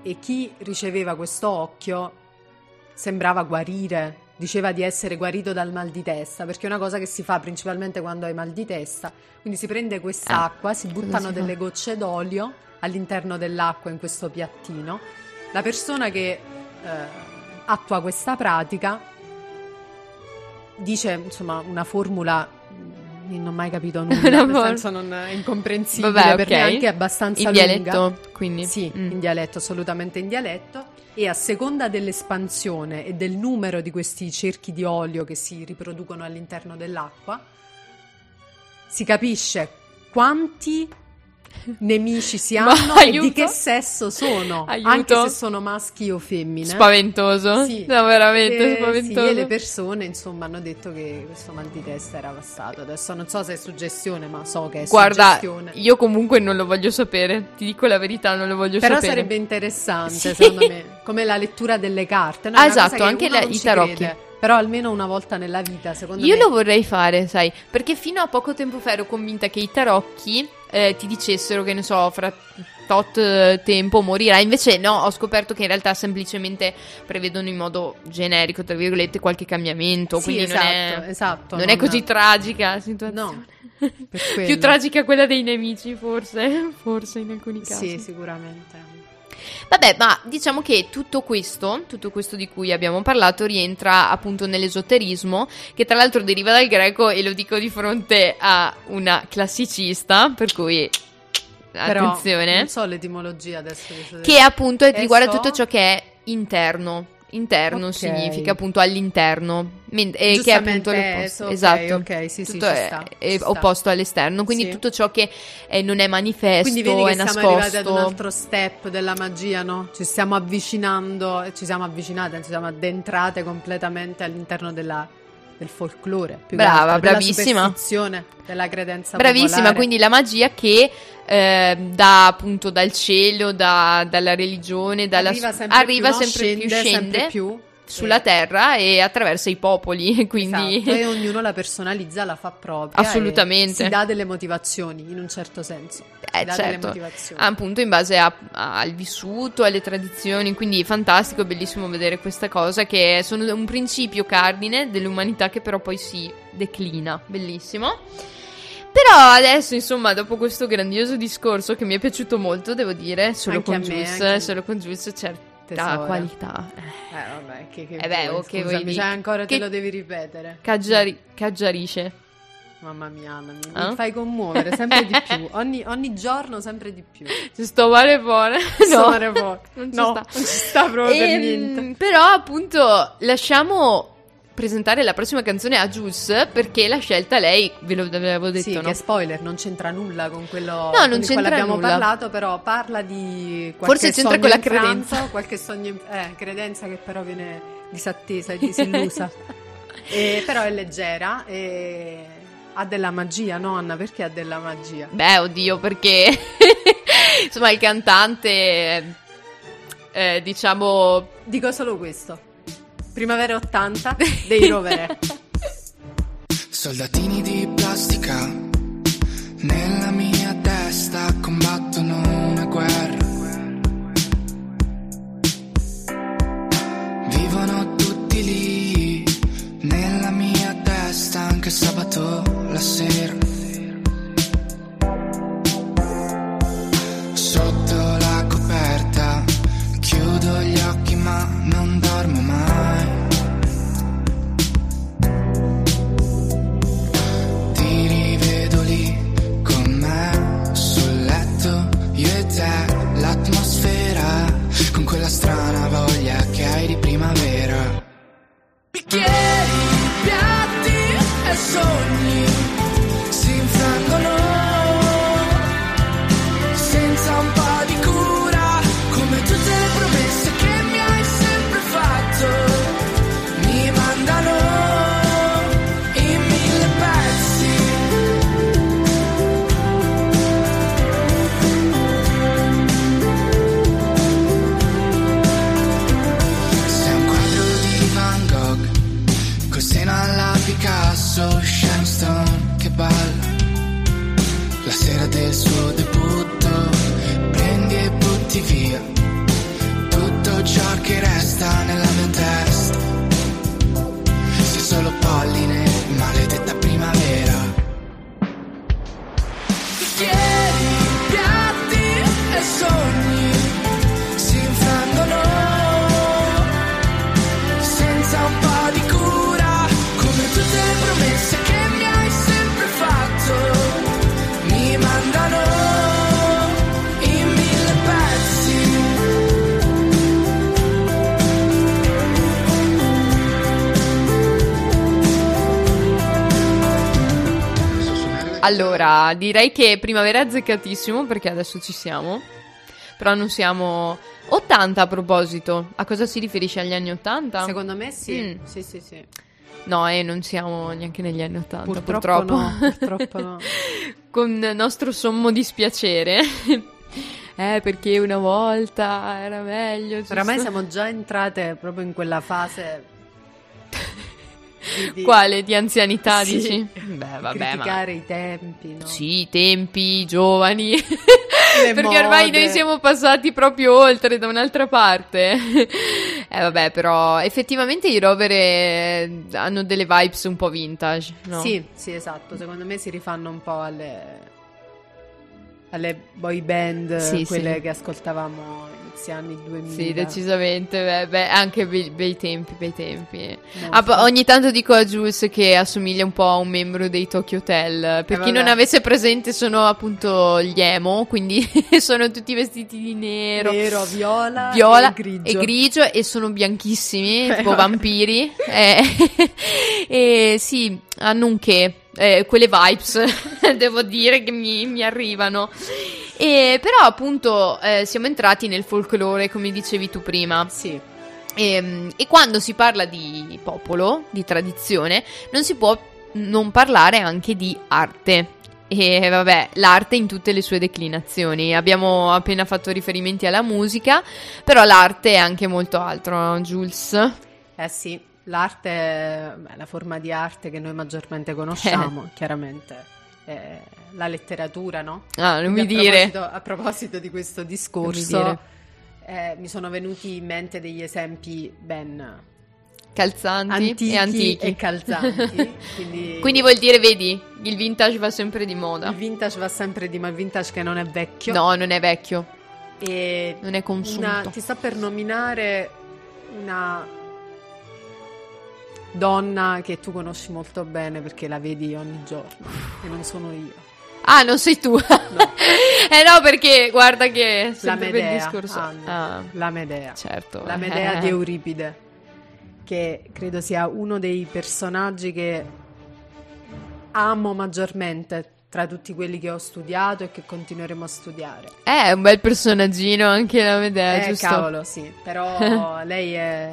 S7: E chi riceveva questo occhio sembrava guarire, diceva di essere guarito dal mal di testa, perché è una cosa che si fa principalmente quando hai mal di testa. Quindi si prende quest'acqua, si buttano
S6: si fa?
S7: delle gocce d'olio all'interno dell'acqua in questo piattino. La persona che eh, attua questa pratica dice insomma una formula mh, non ho mai capito nulla nel senso non è incomprensibile
S6: Vabbè,
S7: per
S6: ok.
S7: me anche abbastanza
S6: In
S7: lunga
S6: dialetto, quindi.
S7: sì
S6: Mm.
S7: in dialetto assolutamente in dialetto e a seconda dell'espansione e del numero di questi cerchi di olio che si riproducono all'interno dell'acqua si capisce quanti nemici si
S6: Ma
S7: hanno e
S6: aiuto.
S7: di che sesso sono
S6: Aiuto.
S7: anche se sono maschi o femmine
S6: Spaventoso.
S7: sì.
S6: No, veramente
S7: Eh,
S6: spaventoso.
S7: Sì, e le persone, insomma, hanno detto che questo mal di testa era passato. Adesso non so se è suggestione, ma so che è
S6: Guarda,
S7: suggestione.
S6: io comunque non lo voglio sapere. Ti dico la verità, non lo voglio
S7: Però
S6: sapere.
S7: sarebbe interessante,
S6: Sì.
S7: secondo me, come la lettura delle carte. no?
S6: Ah, esatto,
S7: che
S6: anche la- i tarocchi.
S7: crede. Però almeno una volta nella vita, secondo
S6: Io
S7: me.
S6: lo vorrei fare, sai, perché fino a poco tempo fa ero convinta che i tarocchi eh, ti dicessero che ne so, fra tot eh, tempo morirai. Invece no, ho scoperto che in realtà semplicemente prevedono in modo generico, tra virgolette, qualche cambiamento.
S7: Sì,
S6: quindi
S7: esatto,
S6: non è,
S7: esatto.
S6: non è così tragica la situazione.
S7: No.
S6: Più tragica quella dei nemici, forse, forse in alcuni casi.
S7: Sì, sicuramente.
S6: Vabbè, ma diciamo che tutto questo, tutto questo di cui abbiamo parlato rientra appunto nell'esoterismo, che tra l'altro deriva dal greco e lo dico di fronte a una classicista, per cui
S7: Però
S6: attenzione,
S7: non so l'etimologia adesso.
S6: che appunto riguarda
S7: so-
S6: tutto ciò che è interno. Interno
S7: Ok.
S6: significa appunto all'interno, men- e che è appunto l'opposto.
S7: ok,
S6: esatto,
S7: ok, sì, sì,
S6: tutto
S7: ci
S6: è,
S7: sta,
S6: è
S7: ci sta.
S6: opposto all'esterno, quindi
S7: Sì.
S6: tutto ciò che eh, non è manifesto,
S7: Quindi vedi che
S6: è
S7: siamo
S6: nascosto.
S7: arrivati ad un altro step della magia, no? Ci stiamo avvicinando, ci siamo avvicinate, ci siamo addentrate completamente all'interno della- del folklore. Più
S6: Brava,
S7: altro, della
S6: bravissima.
S7: superstizione, della credenza
S6: Bravissima,
S7: popolare.
S6: quindi la magia che eh, da appunto dal cielo, da- dalla religione, dalla
S7: arriva sempre
S6: arriva
S7: più, no?
S6: sempre più,
S7: Scende
S6: scende
S7: sempre più.
S6: Sulla terra e attraversa i popoli, quindi
S7: Esatto, e ognuno la personalizza, la fa propria.
S6: Assolutamente.
S7: Si dà delle motivazioni, in un certo senso.
S6: Eh,
S7: dà
S6: certo. appunto in base a- al vissuto, alle tradizioni, quindi fantastico, bellissimo vedere questa cosa che sono un principio cardine dell'umanità che però poi si declina, bellissimo. Però adesso, insomma, dopo questo grandioso discorso che mi è piaciuto molto, devo dire, solo
S7: Anche
S6: con
S7: a a me.
S6: solo con Juice certa
S7: Tesoro.
S6: qualità. Eh,
S7: Eh vabbè, che, che
S6: Eh beh,
S7: vuoi,
S6: oh, che
S7: scusami, cioè, ancora te
S6: Che-
S7: lo devi ripetere.
S6: caggiari- caggiarisce.
S7: Mamma mia, Anna, mi,
S6: Ah?
S7: mi fai commuovere sempre di più. Ogni, ogni giorno sempre di più.
S6: Ci sto male buone.
S7: Sto male buone.
S6: non ci
S7: No,
S6: sta.
S7: non ci sta proprio per
S6: Ehm,
S7: niente.
S6: Però, appunto, lasciamo presentare la prossima canzone a Juice perché l'ha scelta lei, ve lo avevo detto,
S7: Sì,
S6: no?
S7: che spoiler, non c'entra nulla con quello
S6: No, non
S7: quale
S6: c'entra
S7: abbiamo
S6: nulla.
S7: parlato, però parla di qualche
S6: Forse c'entra
S7: sogno
S6: con la credenza.
S7: qualche sogno in- eh, credenza che però viene disattesa e disillusa. E, però è leggera e ha della magia, no Anna? Perché ha della magia?
S6: Beh, oddio, perché insomma il cantante, eh, diciamo,
S7: Dico solo questo. Primavera 80 dei Rovere.
S5: Soldatini di plastica nella mia testa combattono una guerra. Vivono tutti lì nella mia testa anche sabato la sera. Quella strana voglia che hai di primavera. Bicchieri, piatti e sogni
S6: Allora, direi che primavera è azzeccatissimo perché adesso ci siamo. Però non siamo 80 a proposito. A cosa si riferisce agli anni 80?
S7: Secondo me sì.
S6: Mm.
S7: Sì, sì, sì.
S6: No, e non siamo neanche negli anni 80,
S7: Purtroppo,
S6: purtroppo.
S7: no, purtroppo no.
S6: Con nostro sommo dispiacere. eh, perché una volta era meglio.
S7: Oramai
S6: sto-
S7: siamo già entrate proprio in quella fase di,
S6: Quale? Di anzianità,
S7: Sì.
S6: dici? Beh, vabbè, ma...
S7: criticare i tempi, no?
S6: Sì, i tempi, i giovani. Perché ormai
S7: mode.
S6: noi siamo passati proprio oltre da un'altra parte. eh, vabbè, però effettivamente i rover eh, hanno delle vibes un po' vintage, no?
S7: Sì, sì, esatto. Secondo me si rifanno un po' alle, alle boy band,
S6: Sì,
S7: quelle
S6: sì.
S7: che ascoltavamo inizio anni 2000.
S6: Sì, decisamente, beh, beh, anche bei, bei tempi, bei tempi. Ah, poi ogni tanto dico a Jules che assomiglia un po' a un membro dei Tokyo Hotel. Per
S7: Eh,
S6: chi non
S7: vabbè.
S6: avesse presente sono appunto gli emo, quindi sono tutti vestiti di nero.
S7: Nero, viola,
S6: viola
S7: e grigio.
S6: e grigio e sono bianchissimi,
S7: Eh,
S6: tipo
S7: vabbè.
S6: vampiri. Eh, e sì, hanno un che, eh, quelle vibes, devo dire che mi, mi arrivano. E, però appunto eh, siamo entrati nel folklore, come dicevi tu prima.
S7: Sì.
S6: E, e quando si parla di popolo, di tradizione, non si può non parlare anche di arte. E vabbè, l'arte in tutte le sue declinazioni. Abbiamo appena fatto riferimenti alla musica, però l'arte è anche molto altro, no, Jules?
S7: Eh sì, l'arte, beh, la forma di arte che noi maggiormente conosciamo, chiaramente, è la letteratura, no?
S6: Ah, non mi
S7: a
S6: dire.
S7: proposito- A proposito di questo
S6: mi
S7: discorso,
S6: dire.
S7: eh, mi sono venuti in mente degli esempi ben
S6: Calzanti
S7: antichi
S6: e antichi.
S7: e calzanti. quindi,
S6: Quindi vuol dire, vedi, il vintage va sempre di moda.
S7: il vintage va sempre di ma il vintage che non è vecchio.
S6: No, non è vecchio,
S7: E
S6: non è consunto.
S7: una, ti sta per nominare una donna che tu conosci molto bene perché la vedi ogni giorno e non sono io.
S6: Ah, non sei tu. eh no, perché guarda che
S7: La Medea,
S6: discorso.
S7: Anna.
S6: Ah,
S7: La Medea.
S6: certo.
S7: La Medea
S6: Eh.
S7: di Euripide, che credo sia uno dei personaggi che amo maggiormente tra tutti quelli che ho studiato e che continueremo a studiare.
S6: Eh, È un bel personaggino anche la Medea,
S7: eh,
S6: giusto?
S7: cavolo, sì, però lei è-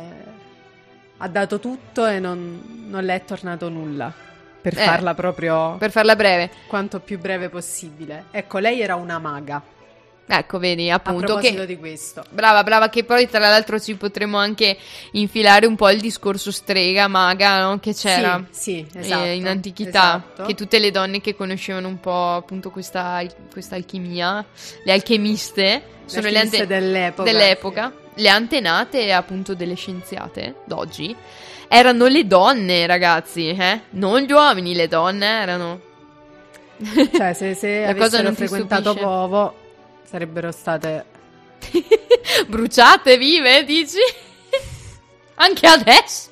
S7: ha dato tutto e non, non le è tornato nulla. Per
S6: Eh,
S7: farla proprio
S6: Per farla breve.
S7: quanto più breve possibile. Ecco, lei era una maga.
S6: Ecco, vedi,
S7: A
S6: appunto
S7: proposito
S6: che...
S7: di questo.
S6: Brava, brava, che poi tra l'altro ci potremo anche infilare un po' il discorso strega, maga, no? Che c'era
S7: Sì, sì,
S6: eh,
S7: esatto,
S6: in antichità,
S7: esatto.
S6: che tutte le donne che conoscevano un po' appunto questa, questa alchimia, le alchemiste, sono le
S7: alchemiste
S6: ante-
S7: dell'epoca,
S6: dell'epoca, le antenate appunto delle scienziate d'oggi, erano le donne, ragazzi, eh? Non gli uomini, le donne erano.
S7: Cioè, se, se avessero frequentato? Povo, sarebbero state...
S6: Bruciate vive, dici? Anche adesso?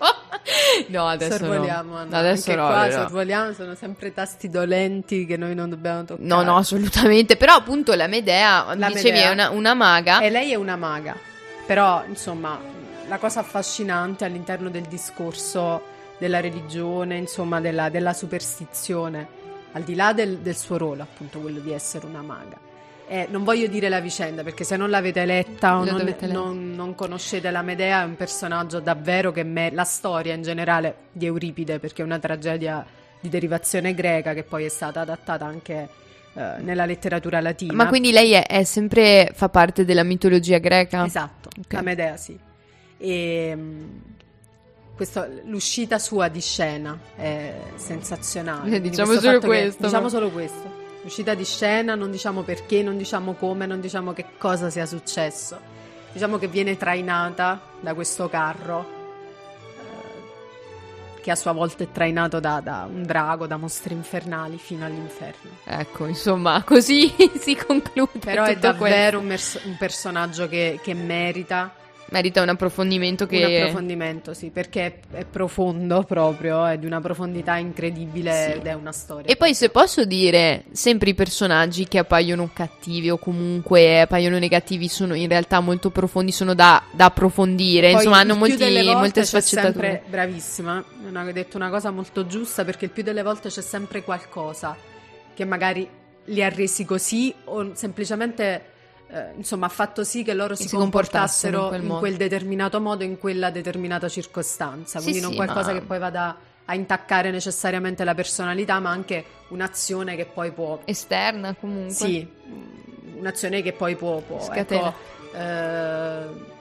S6: No, adesso
S7: sorvoliamo.
S6: no.
S7: Anna.
S6: Adesso
S7: Anche
S6: no,
S7: qua
S6: no.
S7: sorvoliamo, sono sempre tasti dolenti che noi non dobbiamo toccare.
S6: No, no, assolutamente. Però appunto la Medea,
S7: La
S6: dicevi,
S7: Medea.
S6: è una, una maga.
S7: E lei è una maga. Però, insomma, la cosa affascinante all'interno del discorso della religione, insomma, della, della superstizione, al di là del, del suo ruolo, appunto, quello di essere una maga. E non voglio dire la vicenda perché se non l'avete letta o non, non- non conoscete la Medea, è un personaggio davvero che me- la storia in generale di Euripide, perché è una tragedia di derivazione greca che poi è stata adattata anche eh, nella letteratura latina.
S6: Ma quindi lei è, è sempre fa parte della mitologia greca?
S7: Esatto,
S6: Ok.
S7: la Medea sì. E, mm, questo- l'uscita sua di scena è sensazionale.
S6: Eh, diciamo
S7: questo
S6: solo
S7: fatto che-
S6: questo,
S7: diciamo solo questo. L'uscita di scena, non diciamo perché, non diciamo come, non diciamo che cosa sia successo. Diciamo che viene trainata da questo carro, che a sua volta è trainato da, da un drago, da mostri infernali fino all'inferno.
S6: Ecco, insomma, così si conclude.
S7: Però è davvero un, mers- un personaggio che, che merita.
S6: Merita un approfondimento che...
S7: Un approfondimento, sì, perché è, è profondo proprio, è di una profondità incredibile
S6: Sì.
S7: ed è una storia.
S6: E poi se posso dire, sempre i personaggi che appaiono cattivi o comunque appaiono negativi sono in realtà molto profondi, sono da, da approfondire,
S7: Poi
S6: insomma hanno molti- molte sfaccettature.
S7: sempre- bravissima, hai detto una cosa molto giusta perché il più delle volte c'è sempre qualcosa che magari li ha resi così o semplicemente eh, insomma ha fatto sì che loro si,
S6: si comportassero
S7: comportassero
S6: in quel
S7: in quel determinato modo in quella determinata circostanza
S6: Sì,
S7: quindi non
S6: sì,
S7: qualcosa
S6: ma-
S7: che poi vada a intaccare necessariamente la personalità ma anche un'azione che poi può
S6: Esterna comunque.
S7: sì, un'azione che poi può, può
S6: Scatena.
S7: ecco, eh,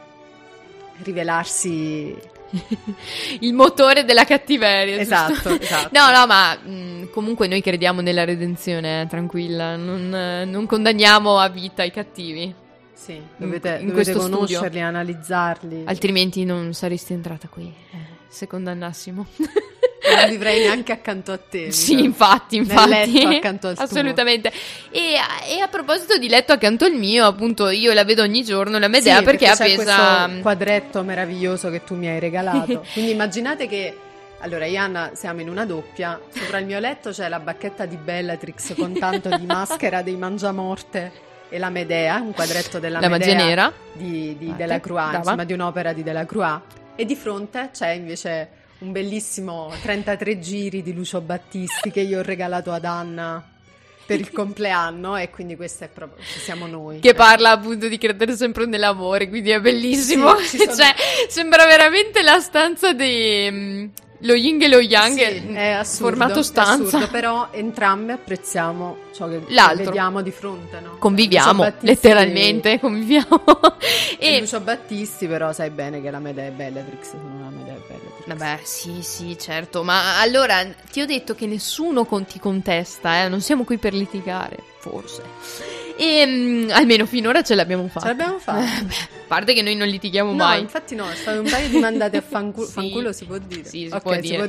S7: rivelarsi
S6: il motore della cattiveria.
S7: Esatto, esatto.
S6: No, no, ma mh, comunque noi crediamo nella redenzione, eh, tranquilla. Non, eh, non condanniamo a vita i cattivi.
S7: Sì, dovete,
S6: in
S7: dovete
S6: questo
S7: conoscerli,
S6: studio.
S7: analizzarli.
S6: Altrimenti non saresti entrata qui. eh, se condannassimo.
S7: Non vivrei neanche accanto a te.
S6: Sì,
S7: sa.
S6: infatti, infatti.
S7: letto accanto al tuo.
S6: Assolutamente. E, e a proposito di letto accanto al mio, appunto, io la vedo ogni giorno, la Medea,
S7: Sì,
S6: perché,
S7: c'è
S6: appesa...
S7: questo quadretto meraviglioso che tu mi hai regalato. Quindi immaginate che allora io e Anna siamo in una doppia, sopra il mio letto c'è la bacchetta di Bellatrix con tanto di maschera dei mangiamorte e la Medea, un quadretto della
S6: La magia
S7: Medea
S6: nera.
S7: di, di Delacroix, insomma di un'opera di Delacroix e di fronte c'è invece un bellissimo 33 giri di Lucio Battisti che io ho regalato ad Anna per il compleanno e quindi questo è proprio siamo noi.
S6: Che parla appunto di credere sempre nell'amore, quindi è bellissimo.
S7: Sì, sono-
S6: cioè, sembra veramente la stanza di mm, lo yin e lo yang,
S7: Sì, è assurdo,
S6: formato stanza.
S7: assurdo, però entrambe apprezziamo ciò che
S6: L'altro.
S7: vediamo di fronte, no?
S6: Conviviamo,
S7: Battisti-
S6: letteralmente, conviviamo.
S7: E
S6: e
S7: Lucio Battisti, però sai bene che la Medea è Bellatrix, sono una Medea è Bellatrix.
S6: Vabbè, sì, sì, certo, ma allora ti ho detto che nessuno con- ti contesta, eh? non siamo qui per litigare, forse. E mm, almeno finora ce l'abbiamo fatta.
S7: Ce l'abbiamo fatta.
S6: A parte che noi non litighiamo
S7: No,
S6: mai.
S7: infatti no, stato un paio di mandate a fanculo,
S6: Sì.
S7: fanculo si può dire.
S6: Sì, si
S7: Ok,
S6: può dire.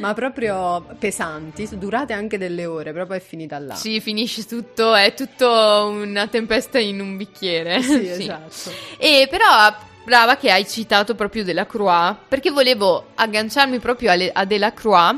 S7: ma proprio pesanti, durate anche delle ore, proprio è finita là.
S6: Sì, finisce tutto, è tutto una tempesta in un bicchiere.
S7: Sì, esatto.
S6: E però, brava che hai citato proprio Delacroix, perché volevo agganciarmi proprio alle- a Delacroix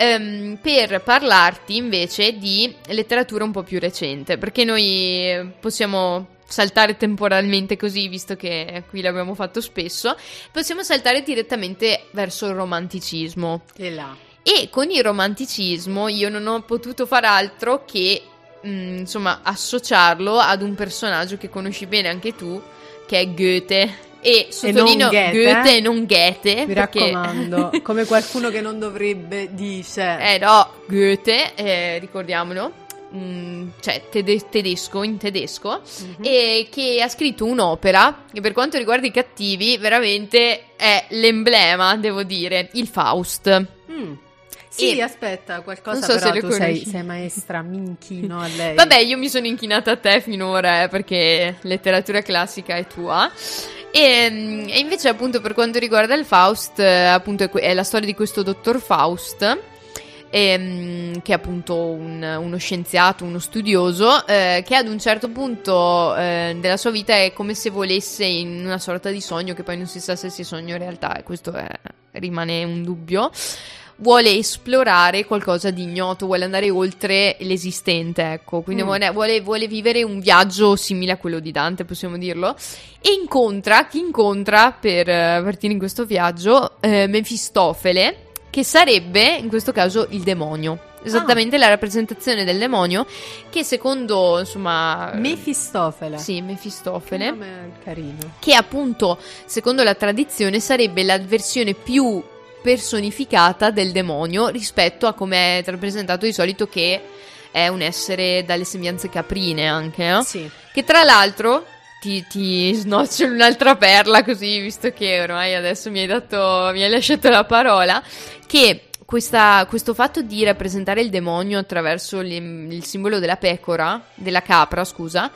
S6: ehm, per parlarti invece di letteratura un po' più recente, perché noi possiamo saltare temporalmente così, visto che qui l'abbiamo fatto spesso, possiamo saltare direttamente verso il romanticismo.
S7: E là.
S6: E con il romanticismo io non ho potuto far altro che, mm, insomma, associarlo ad un personaggio che conosci bene anche tu, che è Goethe. E sottolineo
S7: Goethe,
S6: Goethe
S7: eh?
S6: e non Goethe.
S7: Mi
S6: perché-
S7: raccomando, come qualcuno che non dovrebbe dice.
S6: eh no, Goethe, eh, ricordiamolo, mm, cioè tede- tedesco, in tedesco,
S7: Mhm.
S6: e che ha scritto un'opera che per quanto riguarda i cattivi veramente è l'emblema, devo dire, il Faust.
S7: Mm. Sì,
S6: E-
S7: aspetta, qualcosa
S6: Non so
S7: però
S6: se
S7: tu sei, sei maestra, mi inchino a lei.
S6: Vabbè, io mi sono inchinata a te finora eh, perché letteratura classica è tua. E, mm, e invece, appunto, per quanto riguarda il Faust, eh, appunto, è, la storia di questo dottor Faust. ehm, che è appunto un- uno scienziato, uno studioso, eh, che ad un certo punto eh, della sua vita è come se volesse in una sorta di sogno, che poi non si sa se sia sogno o realtà, e questo è- rimane un dubbio vuole esplorare qualcosa di ignoto, vuole andare oltre l'esistente, ecco, quindi
S7: Mm.
S6: vuole, vuole- vivere un viaggio simile a quello di Dante, possiamo dirlo, e incontra, chi incontra per eh, partire in questo viaggio, eh, Mefistofele, che sarebbe in questo caso il demonio. Esattamente la rappresentazione del demonio che secondo, insomma...
S7: Mefistofele.
S6: Sì, Mefistofele
S7: Che
S6: che appunto, secondo la tradizione, sarebbe la versione più personificata del demonio rispetto a come è rappresentato di solito che è un essere dalle sembianze caprine anche, no?
S7: Sì.
S6: Che tra l'altro ti, ti snoccio un'altra perla così, visto che ormai adesso mi hai dato, mi hai lasciato la parola, che questa- questo fatto di rappresentare il demonio attraverso l'im- il simbolo della pecora, della capra, scusa,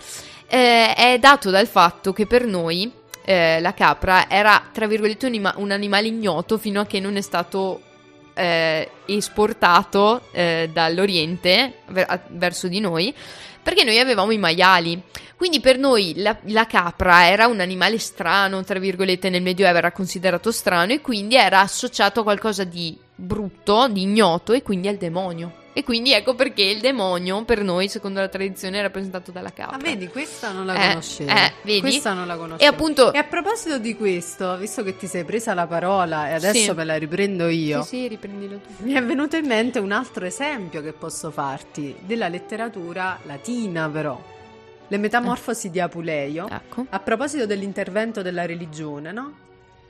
S6: eh, è dato dal fatto che per noi eh, la capra era, tra virgolette, un, un animale ignoto fino a che non è stato eh, esportato eh, dall'Oriente ver- verso di noi, perché noi avevamo i maiali. Quindi per noi la, la capra era un animale strano, tra virgolette, nel Medioevo era considerato strano e quindi era associato a qualcosa di brutto, di ignoto e quindi al demonio. E quindi ecco perché il demonio per noi, secondo la tradizione, è rappresentato dalla capra.
S7: Ah, vedi, questa non la
S6: Eh,
S7: conoscevo.
S6: eh, vedi?
S7: Questa non la conoscevo.
S6: E appunto-
S7: E a proposito di questo, visto che ti sei presa la parola e adesso
S6: Sì.
S7: me la riprendo io,
S6: Sì, sì, riprendilo tu.
S7: mi è venuto in mente un altro esempio che posso farti della letteratura latina, però. Le metamorfosi di Apuleio.
S6: Ecco.
S7: A proposito dell'intervento della religione, no?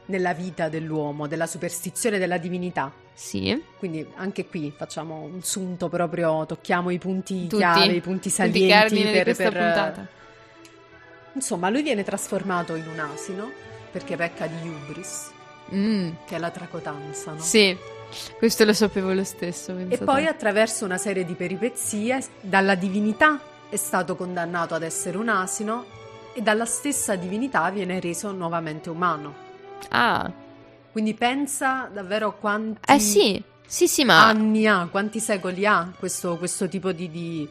S7: Nella vita dell'uomo, della superstizione della divinità.
S6: Sì.
S7: Quindi anche qui facciamo un sunto proprio, tocchiamo i punti
S6: Tutti.
S7: chiave, i punti salienti
S6: di
S7: per, per-
S6: puntata.
S7: Insomma, lui viene trasformato in un asino perché pecca di hubris,
S6: Mm,
S7: che è la tracotanza, no?
S6: sì, questo lo sapevo lo stesso.
S7: E poi
S6: te.
S7: attraverso una serie di peripezie, dalla divinità è stato condannato ad essere un asino e dalla stessa divinità viene reso nuovamente umano.
S6: Ah,
S7: Quindi pensa davvero quanti
S6: eh sì, sì, sì, ma...
S7: anni ha, quanti secoli ha questo, questo tipo di, di,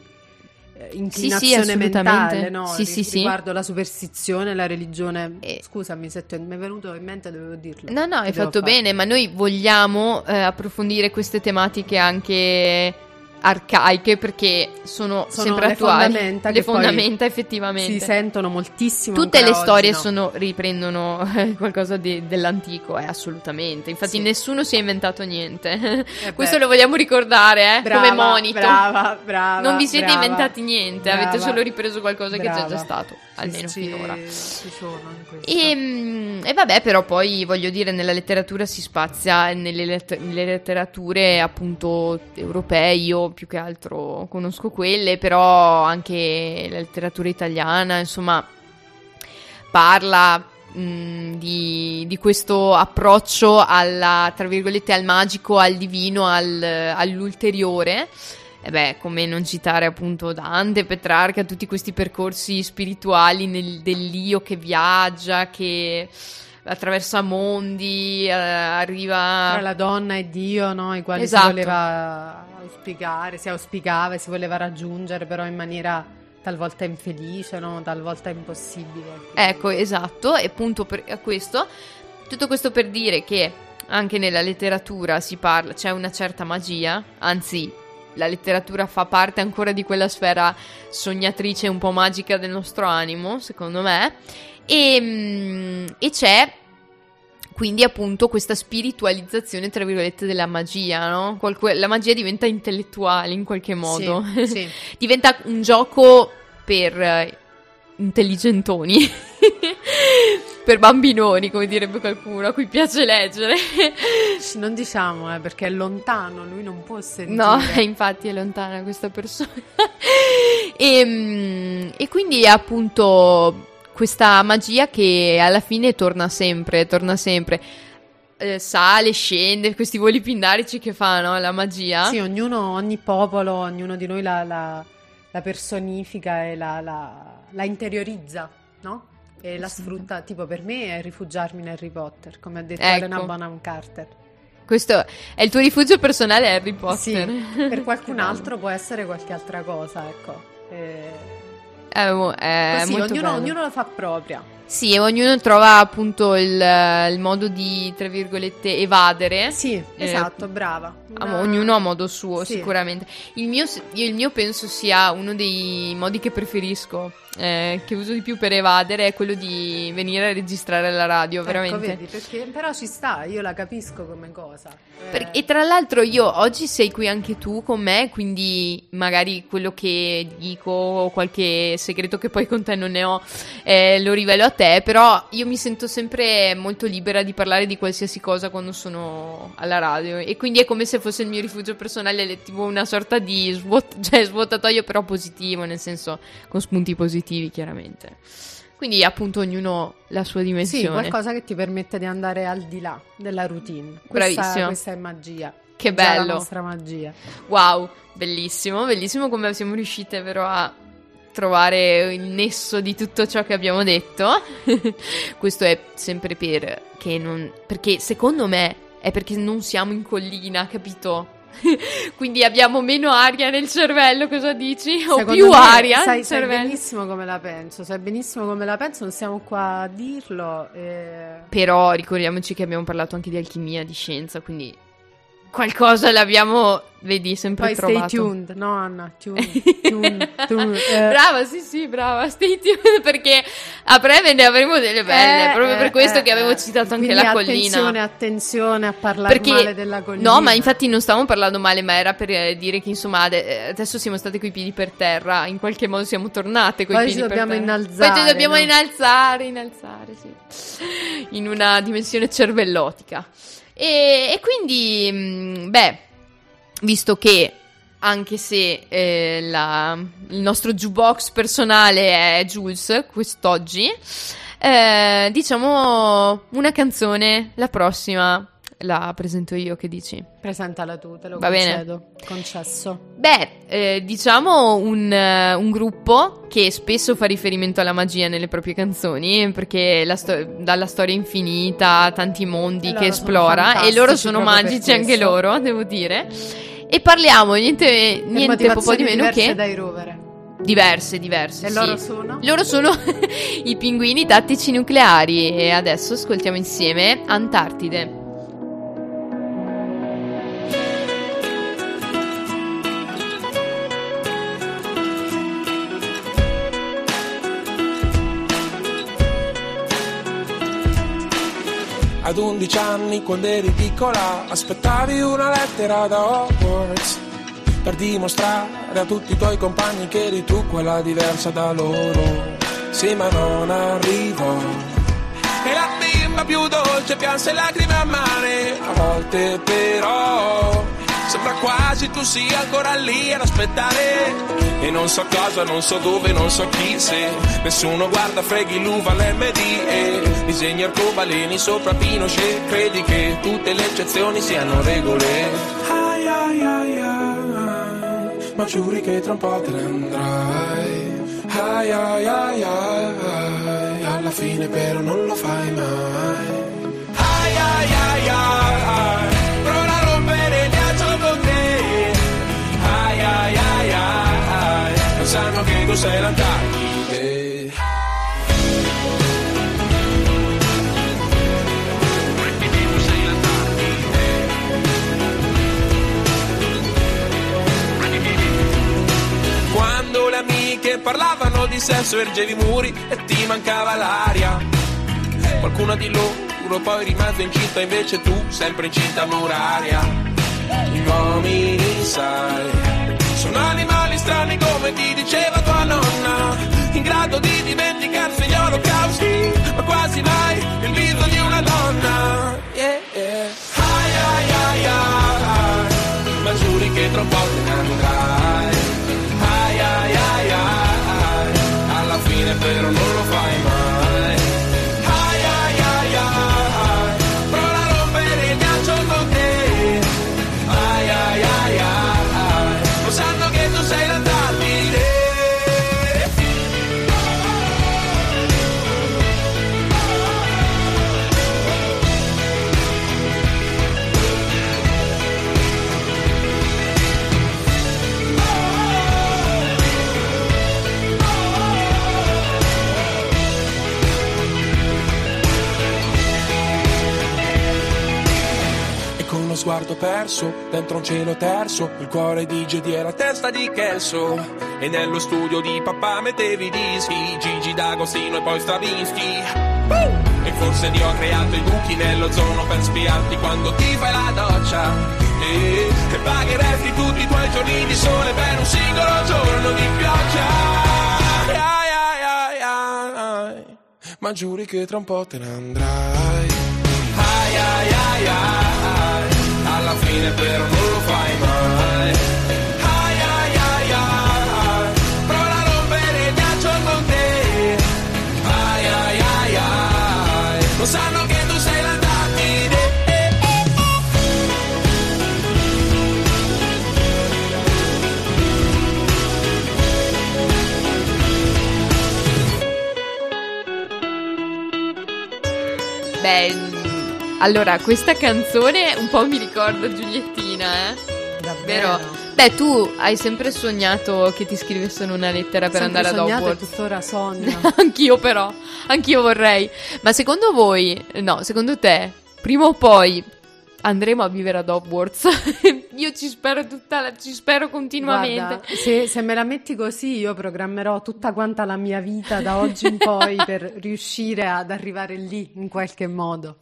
S7: eh,
S6: Sì, sì,
S7: inclinazione mentale, no?
S6: Sì, sì, sì.
S7: riguardo la superstizione, la religione.
S6: E-
S7: Scusami se ti- mi è venuto in mente, dovevo dirlo.
S6: No, no, hai fatto
S7: fare?
S6: bene, ma noi vogliamo eh, approfondire queste tematiche anche arcaiche perché sono,
S7: Sono
S6: sempre
S7: le
S6: attuali.
S7: fondamenta
S6: le fondamenta effettivamente.
S7: Si sentono moltissimo.
S6: Tutte le storie
S7: no?
S6: sono- riprendono eh, qualcosa di- dell'antico, eh, assolutamente. Infatti
S7: Sì.
S6: nessuno si è inventato niente.
S7: Eh
S6: Questo lo vogliamo ricordare, eh,
S7: Brava,
S6: come monito.
S7: Brava, brava.
S6: non vi siete
S7: brava,
S6: inventati niente, avete
S7: brava,
S6: solo ripreso qualcosa che è già,
S7: brava.
S6: stato, almeno
S7: ci-
S6: finora.
S7: Questo.
S6: E, mm, e vabbè, però poi voglio dire, nella letteratura si spazia nelle, let- nelle letterature appunto europee, io più che altro conosco quelle, però anche la letteratura italiana, insomma, parla mm, di, di questo approccio alla, tra virgolette, al magico, al divino, al- all'ulteriore. E beh, come non citare appunto Dante, Petrarca, tutti questi percorsi spirituali nel- dell'io che viaggia, che attraversa mondi, eh, arriva...
S7: Tra la donna e Dio, no? I quali
S6: Esatto.
S7: si voleva auspicare, si auspicava e si voleva raggiungere, però in maniera talvolta infelice, no? Talvolta impossibile.
S6: Ecco, esatto, e appunto per a questo, tutto questo per dire che anche nella letteratura si parla, c'è una certa magia, anzi la letteratura fa parte ancora di quella sfera sognatrice un po' magica del nostro animo, secondo me, e, mm, e c'è quindi appunto questa spiritualizzazione, tra virgolette, della magia, no? Qualque- la magia diventa intellettuale in qualche modo.
S7: Sì, sì.
S6: diventa un gioco per eh, intelligentoni, per bambinoni, come direbbe qualcuno a cui piace leggere.
S7: Non diciamo, eh, perché è lontano, lui non può sentire.
S6: No, infatti è lontana questa persona. e, mm, e quindi è appunto questa magia che alla fine torna sempre, torna sempre. Eh, sale, scende, questi voli pindarici che fa, no? La magia.
S7: Sì, ognuno, ogni popolo, ognuno di noi la, la- la personifica e la, la- la interiorizza, no? E la sfrutta, tipo per me è rifugiarmi in Harry Potter, come ha detto
S6: Ecco.
S7: Elena Bonham Carter.
S6: Questo è il tuo rifugio personale Harry Potter.
S7: Sì, per qualcun altro può essere qualche altra cosa, ecco. Eh,
S6: È, mo- è
S7: così, ognuno, ognuno lo fa propria.
S6: Sì, e ognuno trova appunto il, il modo di, tra virgolette, evadere.
S7: Sì,
S6: Eh,
S7: esatto, brava. Una-
S6: ognuno a modo suo,
S7: Sì.
S6: sicuramente. Il mio, io il mio penso sia uno dei modi che preferisco, eh, che uso di più per evadere, è quello di venire a registrare alla radio,
S7: Ecco,
S6: veramente.
S7: vedi, perché, però ci sta, io la capisco come cosa. Eh,
S6: Per- e tra l'altro io oggi sei qui anche tu con me, quindi magari quello che dico o qualche segreto che poi con te non ne ho eh, lo rivelo a te, però io mi sento sempre molto libera di parlare di qualsiasi cosa quando sono alla radio e quindi è come se fosse il mio rifugio personale, tipo una sorta di svuot- cioè, svuotatoio però positivo, nel senso con spunti positivi chiaramente. Quindi appunto ognuno la sua
S7: Sì,
S6: dimensione.
S7: qualcosa che ti permette di andare al di là della routine. Questa,
S6: Bravissima.
S7: questa è magia.
S6: Che
S7: Già La
S6: bello.
S7: nostra magia.
S6: Wow, bellissimo, bellissimo come siamo riuscite però a trovare il nesso di tutto ciò che abbiamo detto. Questo è sempre per che non perché secondo me è perché non siamo in collina, capito? Quindi abbiamo meno aria nel cervello, cosa dici? O
S7: Secondo
S6: più
S7: me
S6: aria
S7: Sai,
S6: nel
S7: sai
S6: cervello.
S7: benissimo come la penso. Sai benissimo come la penso. Non siamo qua a dirlo. e-
S6: Però ricordiamoci che abbiamo parlato anche di alchimia, di scienza, quindi qualcosa l'abbiamo, vedi, sempre
S7: Poi
S6: trovato.
S7: stay tuned, no Anna? Tune, tune, tune. eh.
S6: Brava, sì, sì, brava. Stay tuned perché a breve ne avremo delle belle.
S7: Eh,
S6: proprio
S7: eh,
S6: per questo che avevo
S7: eh.
S6: citato anche la
S7: Attenzione,
S6: collina.
S7: attenzione a parlare
S6: Perché
S7: male della collina.
S6: no, ma infatti non stavamo parlando male, ma era per eh, dire che insomma eh, adesso siamo state coi piedi per terra. In qualche modo siamo tornate coi
S7: Poi
S6: piedi
S7: ci
S6: per
S7: dobbiamo
S6: terra.
S7: innalzare,
S6: Poi ci dobbiamo
S7: no?
S6: innalzare, innalzare, sì. In una dimensione cervellotica. E, e quindi, mh, beh, visto che anche se eh, la- il nostro jukebox personale è Jules quest'oggi, Eh, diciamo una canzone, la prossima la presento io, che dici?
S7: Presentala tu, te lo
S6: Va bene.
S7: concedo. Concesso.
S6: Beh, eh, diciamo un, eh, un gruppo che spesso fa riferimento alla magia nelle proprie canzoni, perché la sto- dalla storia infinita, tanti mondi che esplora, e loro sono magici anche loro, devo dire. E parliamo niente, niente po'
S7: motivazioni
S6: di meno
S7: diverse
S6: che
S7: dai rovere.
S6: diverse, diverse.
S7: E
S6: sì.
S7: loro sono?
S6: Loro sono i pinguini tattici nucleari e adesso ascoltiamo insieme Antartide.
S11: Ad 11 anni, quando eri piccola, aspettavi una lettera da Hogwarts per dimostrare a tutti i tuoi compagni che eri tu quella diversa da loro. Sì, ma non arrivò. E la bimba più dolce pianse lacrime a mare, a volte però sembra quasi tu sia ancora lì ad aspettare. E non so cosa, non so dove, non so chi, se nessuno guarda, freghi l'uva l'MD e disegni arcobaleni sopra Pinochet. Credi che tutte le eccezioni siano regole? Ai ai ai ai, ma giuri che tra un po' te ne andrai. Ai ai ai ai, alla fine però non lo fai mai. Ai ai ai ai, tu sei l'Antartide. Quando le amiche parlavano di sesso ergevi i muri e ti mancava l'aria. Qualcuna di loro poi rimase incinta, invece tu sempre incinta muraria. Gli uomini, sai, sono animali strani come ti diceva tua nonna, in grado di dimenticarsi gli olocausti, ma quasi mai il viso di una donna. Yeah, yeah. Ai, ai, ai, ai, ma giuri che tra un sguardo perso, dentro un cielo terso, il cuore di Gedi e la testa di Kelso. E nello studio di papà mettevi dischi, Gigi D'Agostino e poi Stravinsky. E forse Dio ha creato i buchi nell'ozono per spiarti quando ti fai la doccia. E, e pagheresti tutti i tuoi giorni di sole per un singolo giorno di pioggia. Ai, ai, ai, ai. Ma giuri che tra un po' te ne andrai. Ai ai ai ai, fine però non lo fai mai. Ai ai ai ai, prova a rompere. Ai ai ai ai, lo che tu sei.
S6: Beh, mm, allora, questa canzone un po' mi ricorda Giuliettina, eh?
S7: Davvero?
S6: Vero? Beh, tu hai sempre sognato che ti scrivessero una lettera per
S7: Sempre
S6: andare ad Hogwarts.
S7: tuttora sogno.
S6: anch'io però, anch'io vorrei. Ma secondo voi, no, secondo te, prima o poi andremo a vivere ad Hogwarts? io ci spero tutta la- ci spero continuamente.
S7: Guarda, se, se me la metti così, io programmerò tutta quanta la mia vita da oggi in poi per riuscire ad arrivare lì in qualche modo.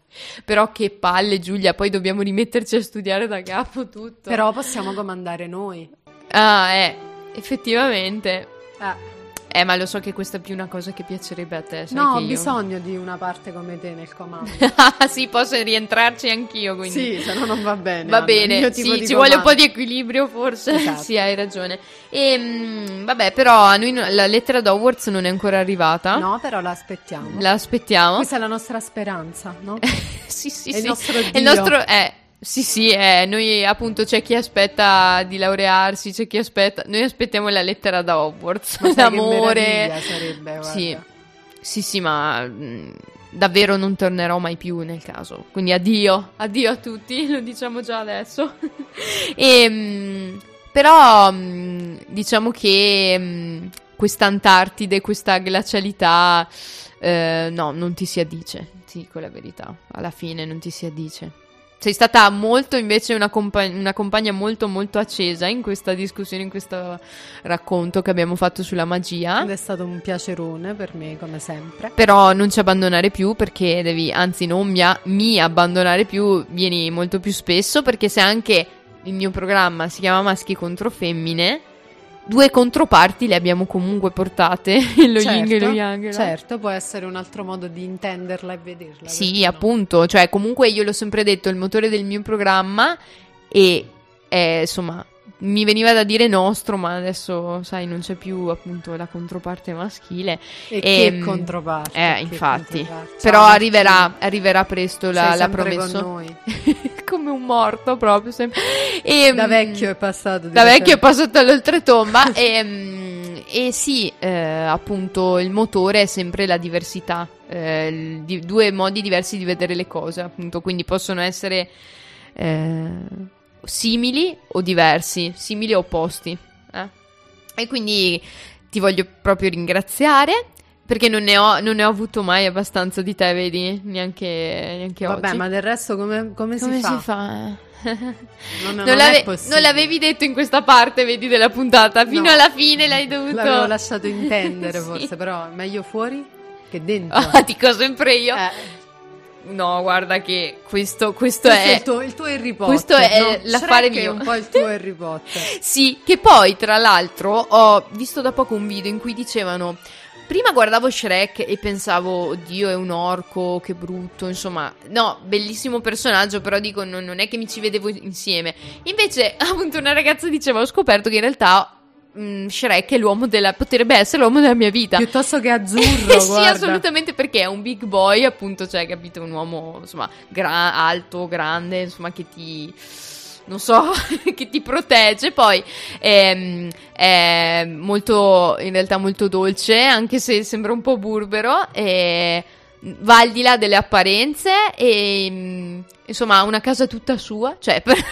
S6: Però che palle, Giulia, poi dobbiamo rimetterci a studiare da capo tutto.
S7: Però possiamo comandare noi.
S6: Ah, eh, effettivamente.
S7: Eh.
S6: Eh, ma lo so che questa è più una cosa che piacerebbe a te.
S7: No, ho
S6: io-
S7: bisogno di una parte come te nel comando.
S6: Sì, posso rientrarci anch'io, quindi.
S7: Sì, se no non va bene.
S6: Va
S7: Anna,
S6: bene, sì, ci vuole un po'
S7: comando.
S6: di equilibrio forse.
S7: Esatto.
S6: sì, hai ragione. E, mm, vabbè, però a noi no- la lettera d'Hogwarts non è ancora arrivata.
S7: No, però la aspettiamo.
S6: La aspettiamo.
S7: Questa è la nostra speranza, no?
S6: sì, sì,
S7: È
S6: sì.
S7: il nostro
S6: È il
S7: Dio.
S6: nostro... eh, sì, sì, eh, noi appunto c'è chi aspetta di laurearsi, c'è chi aspetta... Noi aspettiamo la lettera da Hogwarts,
S7: Ma
S6: l'amore.
S7: sarebbe.
S6: Sì, sì, sì, ma mm, davvero non tornerò mai più nel caso. Quindi addio, addio a tutti, lo diciamo già adesso. e, mm, però mm, diciamo che mm, questa Antartide, questa glacialità, eh, no, non ti si addice, ti dico la verità. Alla fine non ti si addice. Sei stata molto invece una, compa- una compagna molto molto accesa in questa discussione, in questo racconto che abbiamo fatto sulla magia.
S7: Ed è stato un piacerone per me, come sempre.
S6: Però non ci abbandonare più perché devi, anzi non mi, a- mi abbandonare più, vieni molto più spesso perché se anche il mio programma si chiama Maschi contro Femmine, due controparti le abbiamo comunque portate, lo yin e lo yang. no?
S7: certo, può essere un altro modo di intenderla e vederla.
S6: Sì, appunto, cioè comunque io l'ho sempre detto, il motore del mio programma e è, insomma, mi veniva da dire nostro, ma adesso, sai, non c'è più appunto la controparte maschile.
S7: E che
S6: Ehm,
S7: controparte,
S6: Eh,
S7: che
S6: infatti.
S7: controparte.
S6: Però arriverà, arriverà presto, la,
S7: con noi.
S6: Come un morto proprio. sempre. E,
S7: Da
S6: mm,
S7: vecchio è passato.
S6: Da vecchio è passato all'oltretomba e, mm, e sì, eh, appunto il motore è sempre la diversità, eh, di- due modi diversi di vedere le cose, appunto, quindi possono essere eh, simili o diversi, simili o opposti. eh. E quindi ti voglio proprio ringraziare. Perché non ne, ho, non ne ho avuto mai abbastanza di te, vedi? Neanche, neanche
S7: Vabbè,
S6: oggi.
S7: ma del resto come, come
S6: Come
S7: si fa?
S6: si fa? eh?
S7: Non,
S6: Non,
S7: non
S6: l'ave- non l'avevi detto in questa parte, vedi, della puntata. Fino
S7: No.
S6: alla fine l'hai dovuto.
S7: L'avevo lasciato intendere
S6: Sì.
S7: forse, però meglio fuori che dentro.
S6: Ah, dico sempre io.
S7: Eh,
S6: No, guarda che questo, questo
S7: questo è
S6: è.
S7: il tuo, il tuo Harry Potter.
S6: questo è
S7: no?
S6: l'affare
S7: Shrek è
S6: mio.
S7: un po' il tuo Harry Potter.
S6: Sì, che poi, tra l'altro, ho visto da poco un video in cui dicevano. Prima guardavo Shrek e pensavo, oddio, è un orco, che brutto, insomma. No, bellissimo personaggio, però dico, non, non è che mi ci vedevo insieme. Invece, appunto, una ragazza diceva, ho scoperto che in realtà mm, Shrek è l'uomo della... potrebbe essere l'uomo della mia vita.
S7: Piuttosto che azzurro,
S6: sì,
S7: guarda.
S6: assolutamente perché è un big boy, appunto, cioè, capito, un uomo, insomma, gra- alto, grande, insomma, che ti non so, che ti protegge. Poi ehm, è molto, in realtà molto dolce, anche se sembra un po' burbero. E va al di là delle apparenze e mm, insomma ha una casa tutta sua, cioè per-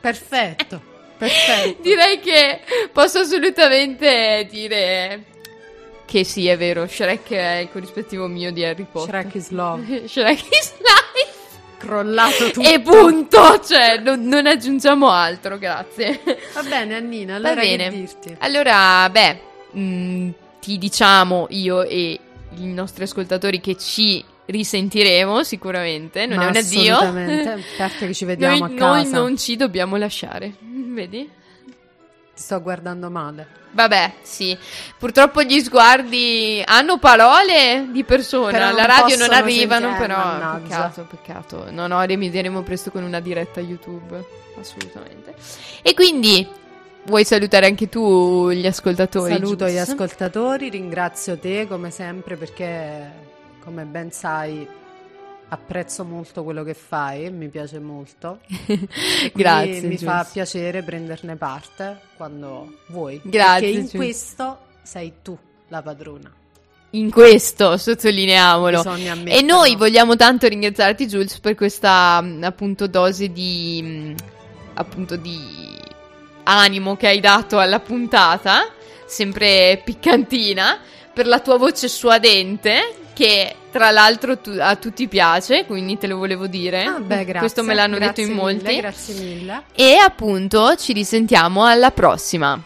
S7: Perfetto, perfetto.
S6: direi che posso assolutamente dire che sì, è vero, Shrek è il corrispettivo mio di Harry Potter.
S7: Shrek is love.
S6: Shrek is life.
S7: Crollato tutto.
S6: E punto, cioè non, non aggiungiamo altro, grazie.
S7: Va bene, Annina, allora
S6: Va bene. Allora, beh, mh, ti diciamo io e i nostri ascoltatori che ci risentiremo sicuramente, non
S7: Ma
S6: è un addio.
S7: assolutamente, parte che ci vediamo
S6: noi,
S7: a casa.
S6: noi non ci dobbiamo lasciare, vedi?
S7: Ti sto guardando male.
S6: Vabbè, sì. Purtroppo gli sguardi hanno parole di persona. Alla radio non arrivano,
S7: sentire-
S6: però.
S7: mannaggia.
S6: Peccato, peccato. No, no, rimedieremo presto con una diretta YouTube. Assolutamente. E quindi, vuoi salutare anche tu gli ascoltatori?
S7: Saluto gli
S6: Gius?
S7: ascoltatori, ringrazio te come sempre perché, come ben sai, apprezzo molto quello che fai, mi piace molto. Quindi
S6: Grazie,
S7: Mi fa piacere prenderne parte quando vuoi.
S6: Grazie,
S7: Perché in
S6: Gius.
S7: questo sei tu la padrona.
S6: In questo, sottolineiamolo. E noi vogliamo tanto ringraziarti, Jules, per questa mh, appunto dose di mh, appunto di animo che hai dato alla puntata, sempre piccantina, per la tua voce suadente, che tra l'altro tu- a tutti piace, quindi te lo volevo dire.
S7: Ah, beh, grazie.
S6: Questo me l'hanno detto in
S7: mille,
S6: molti.
S7: grazie mille.
S6: E appunto ci risentiamo alla prossima.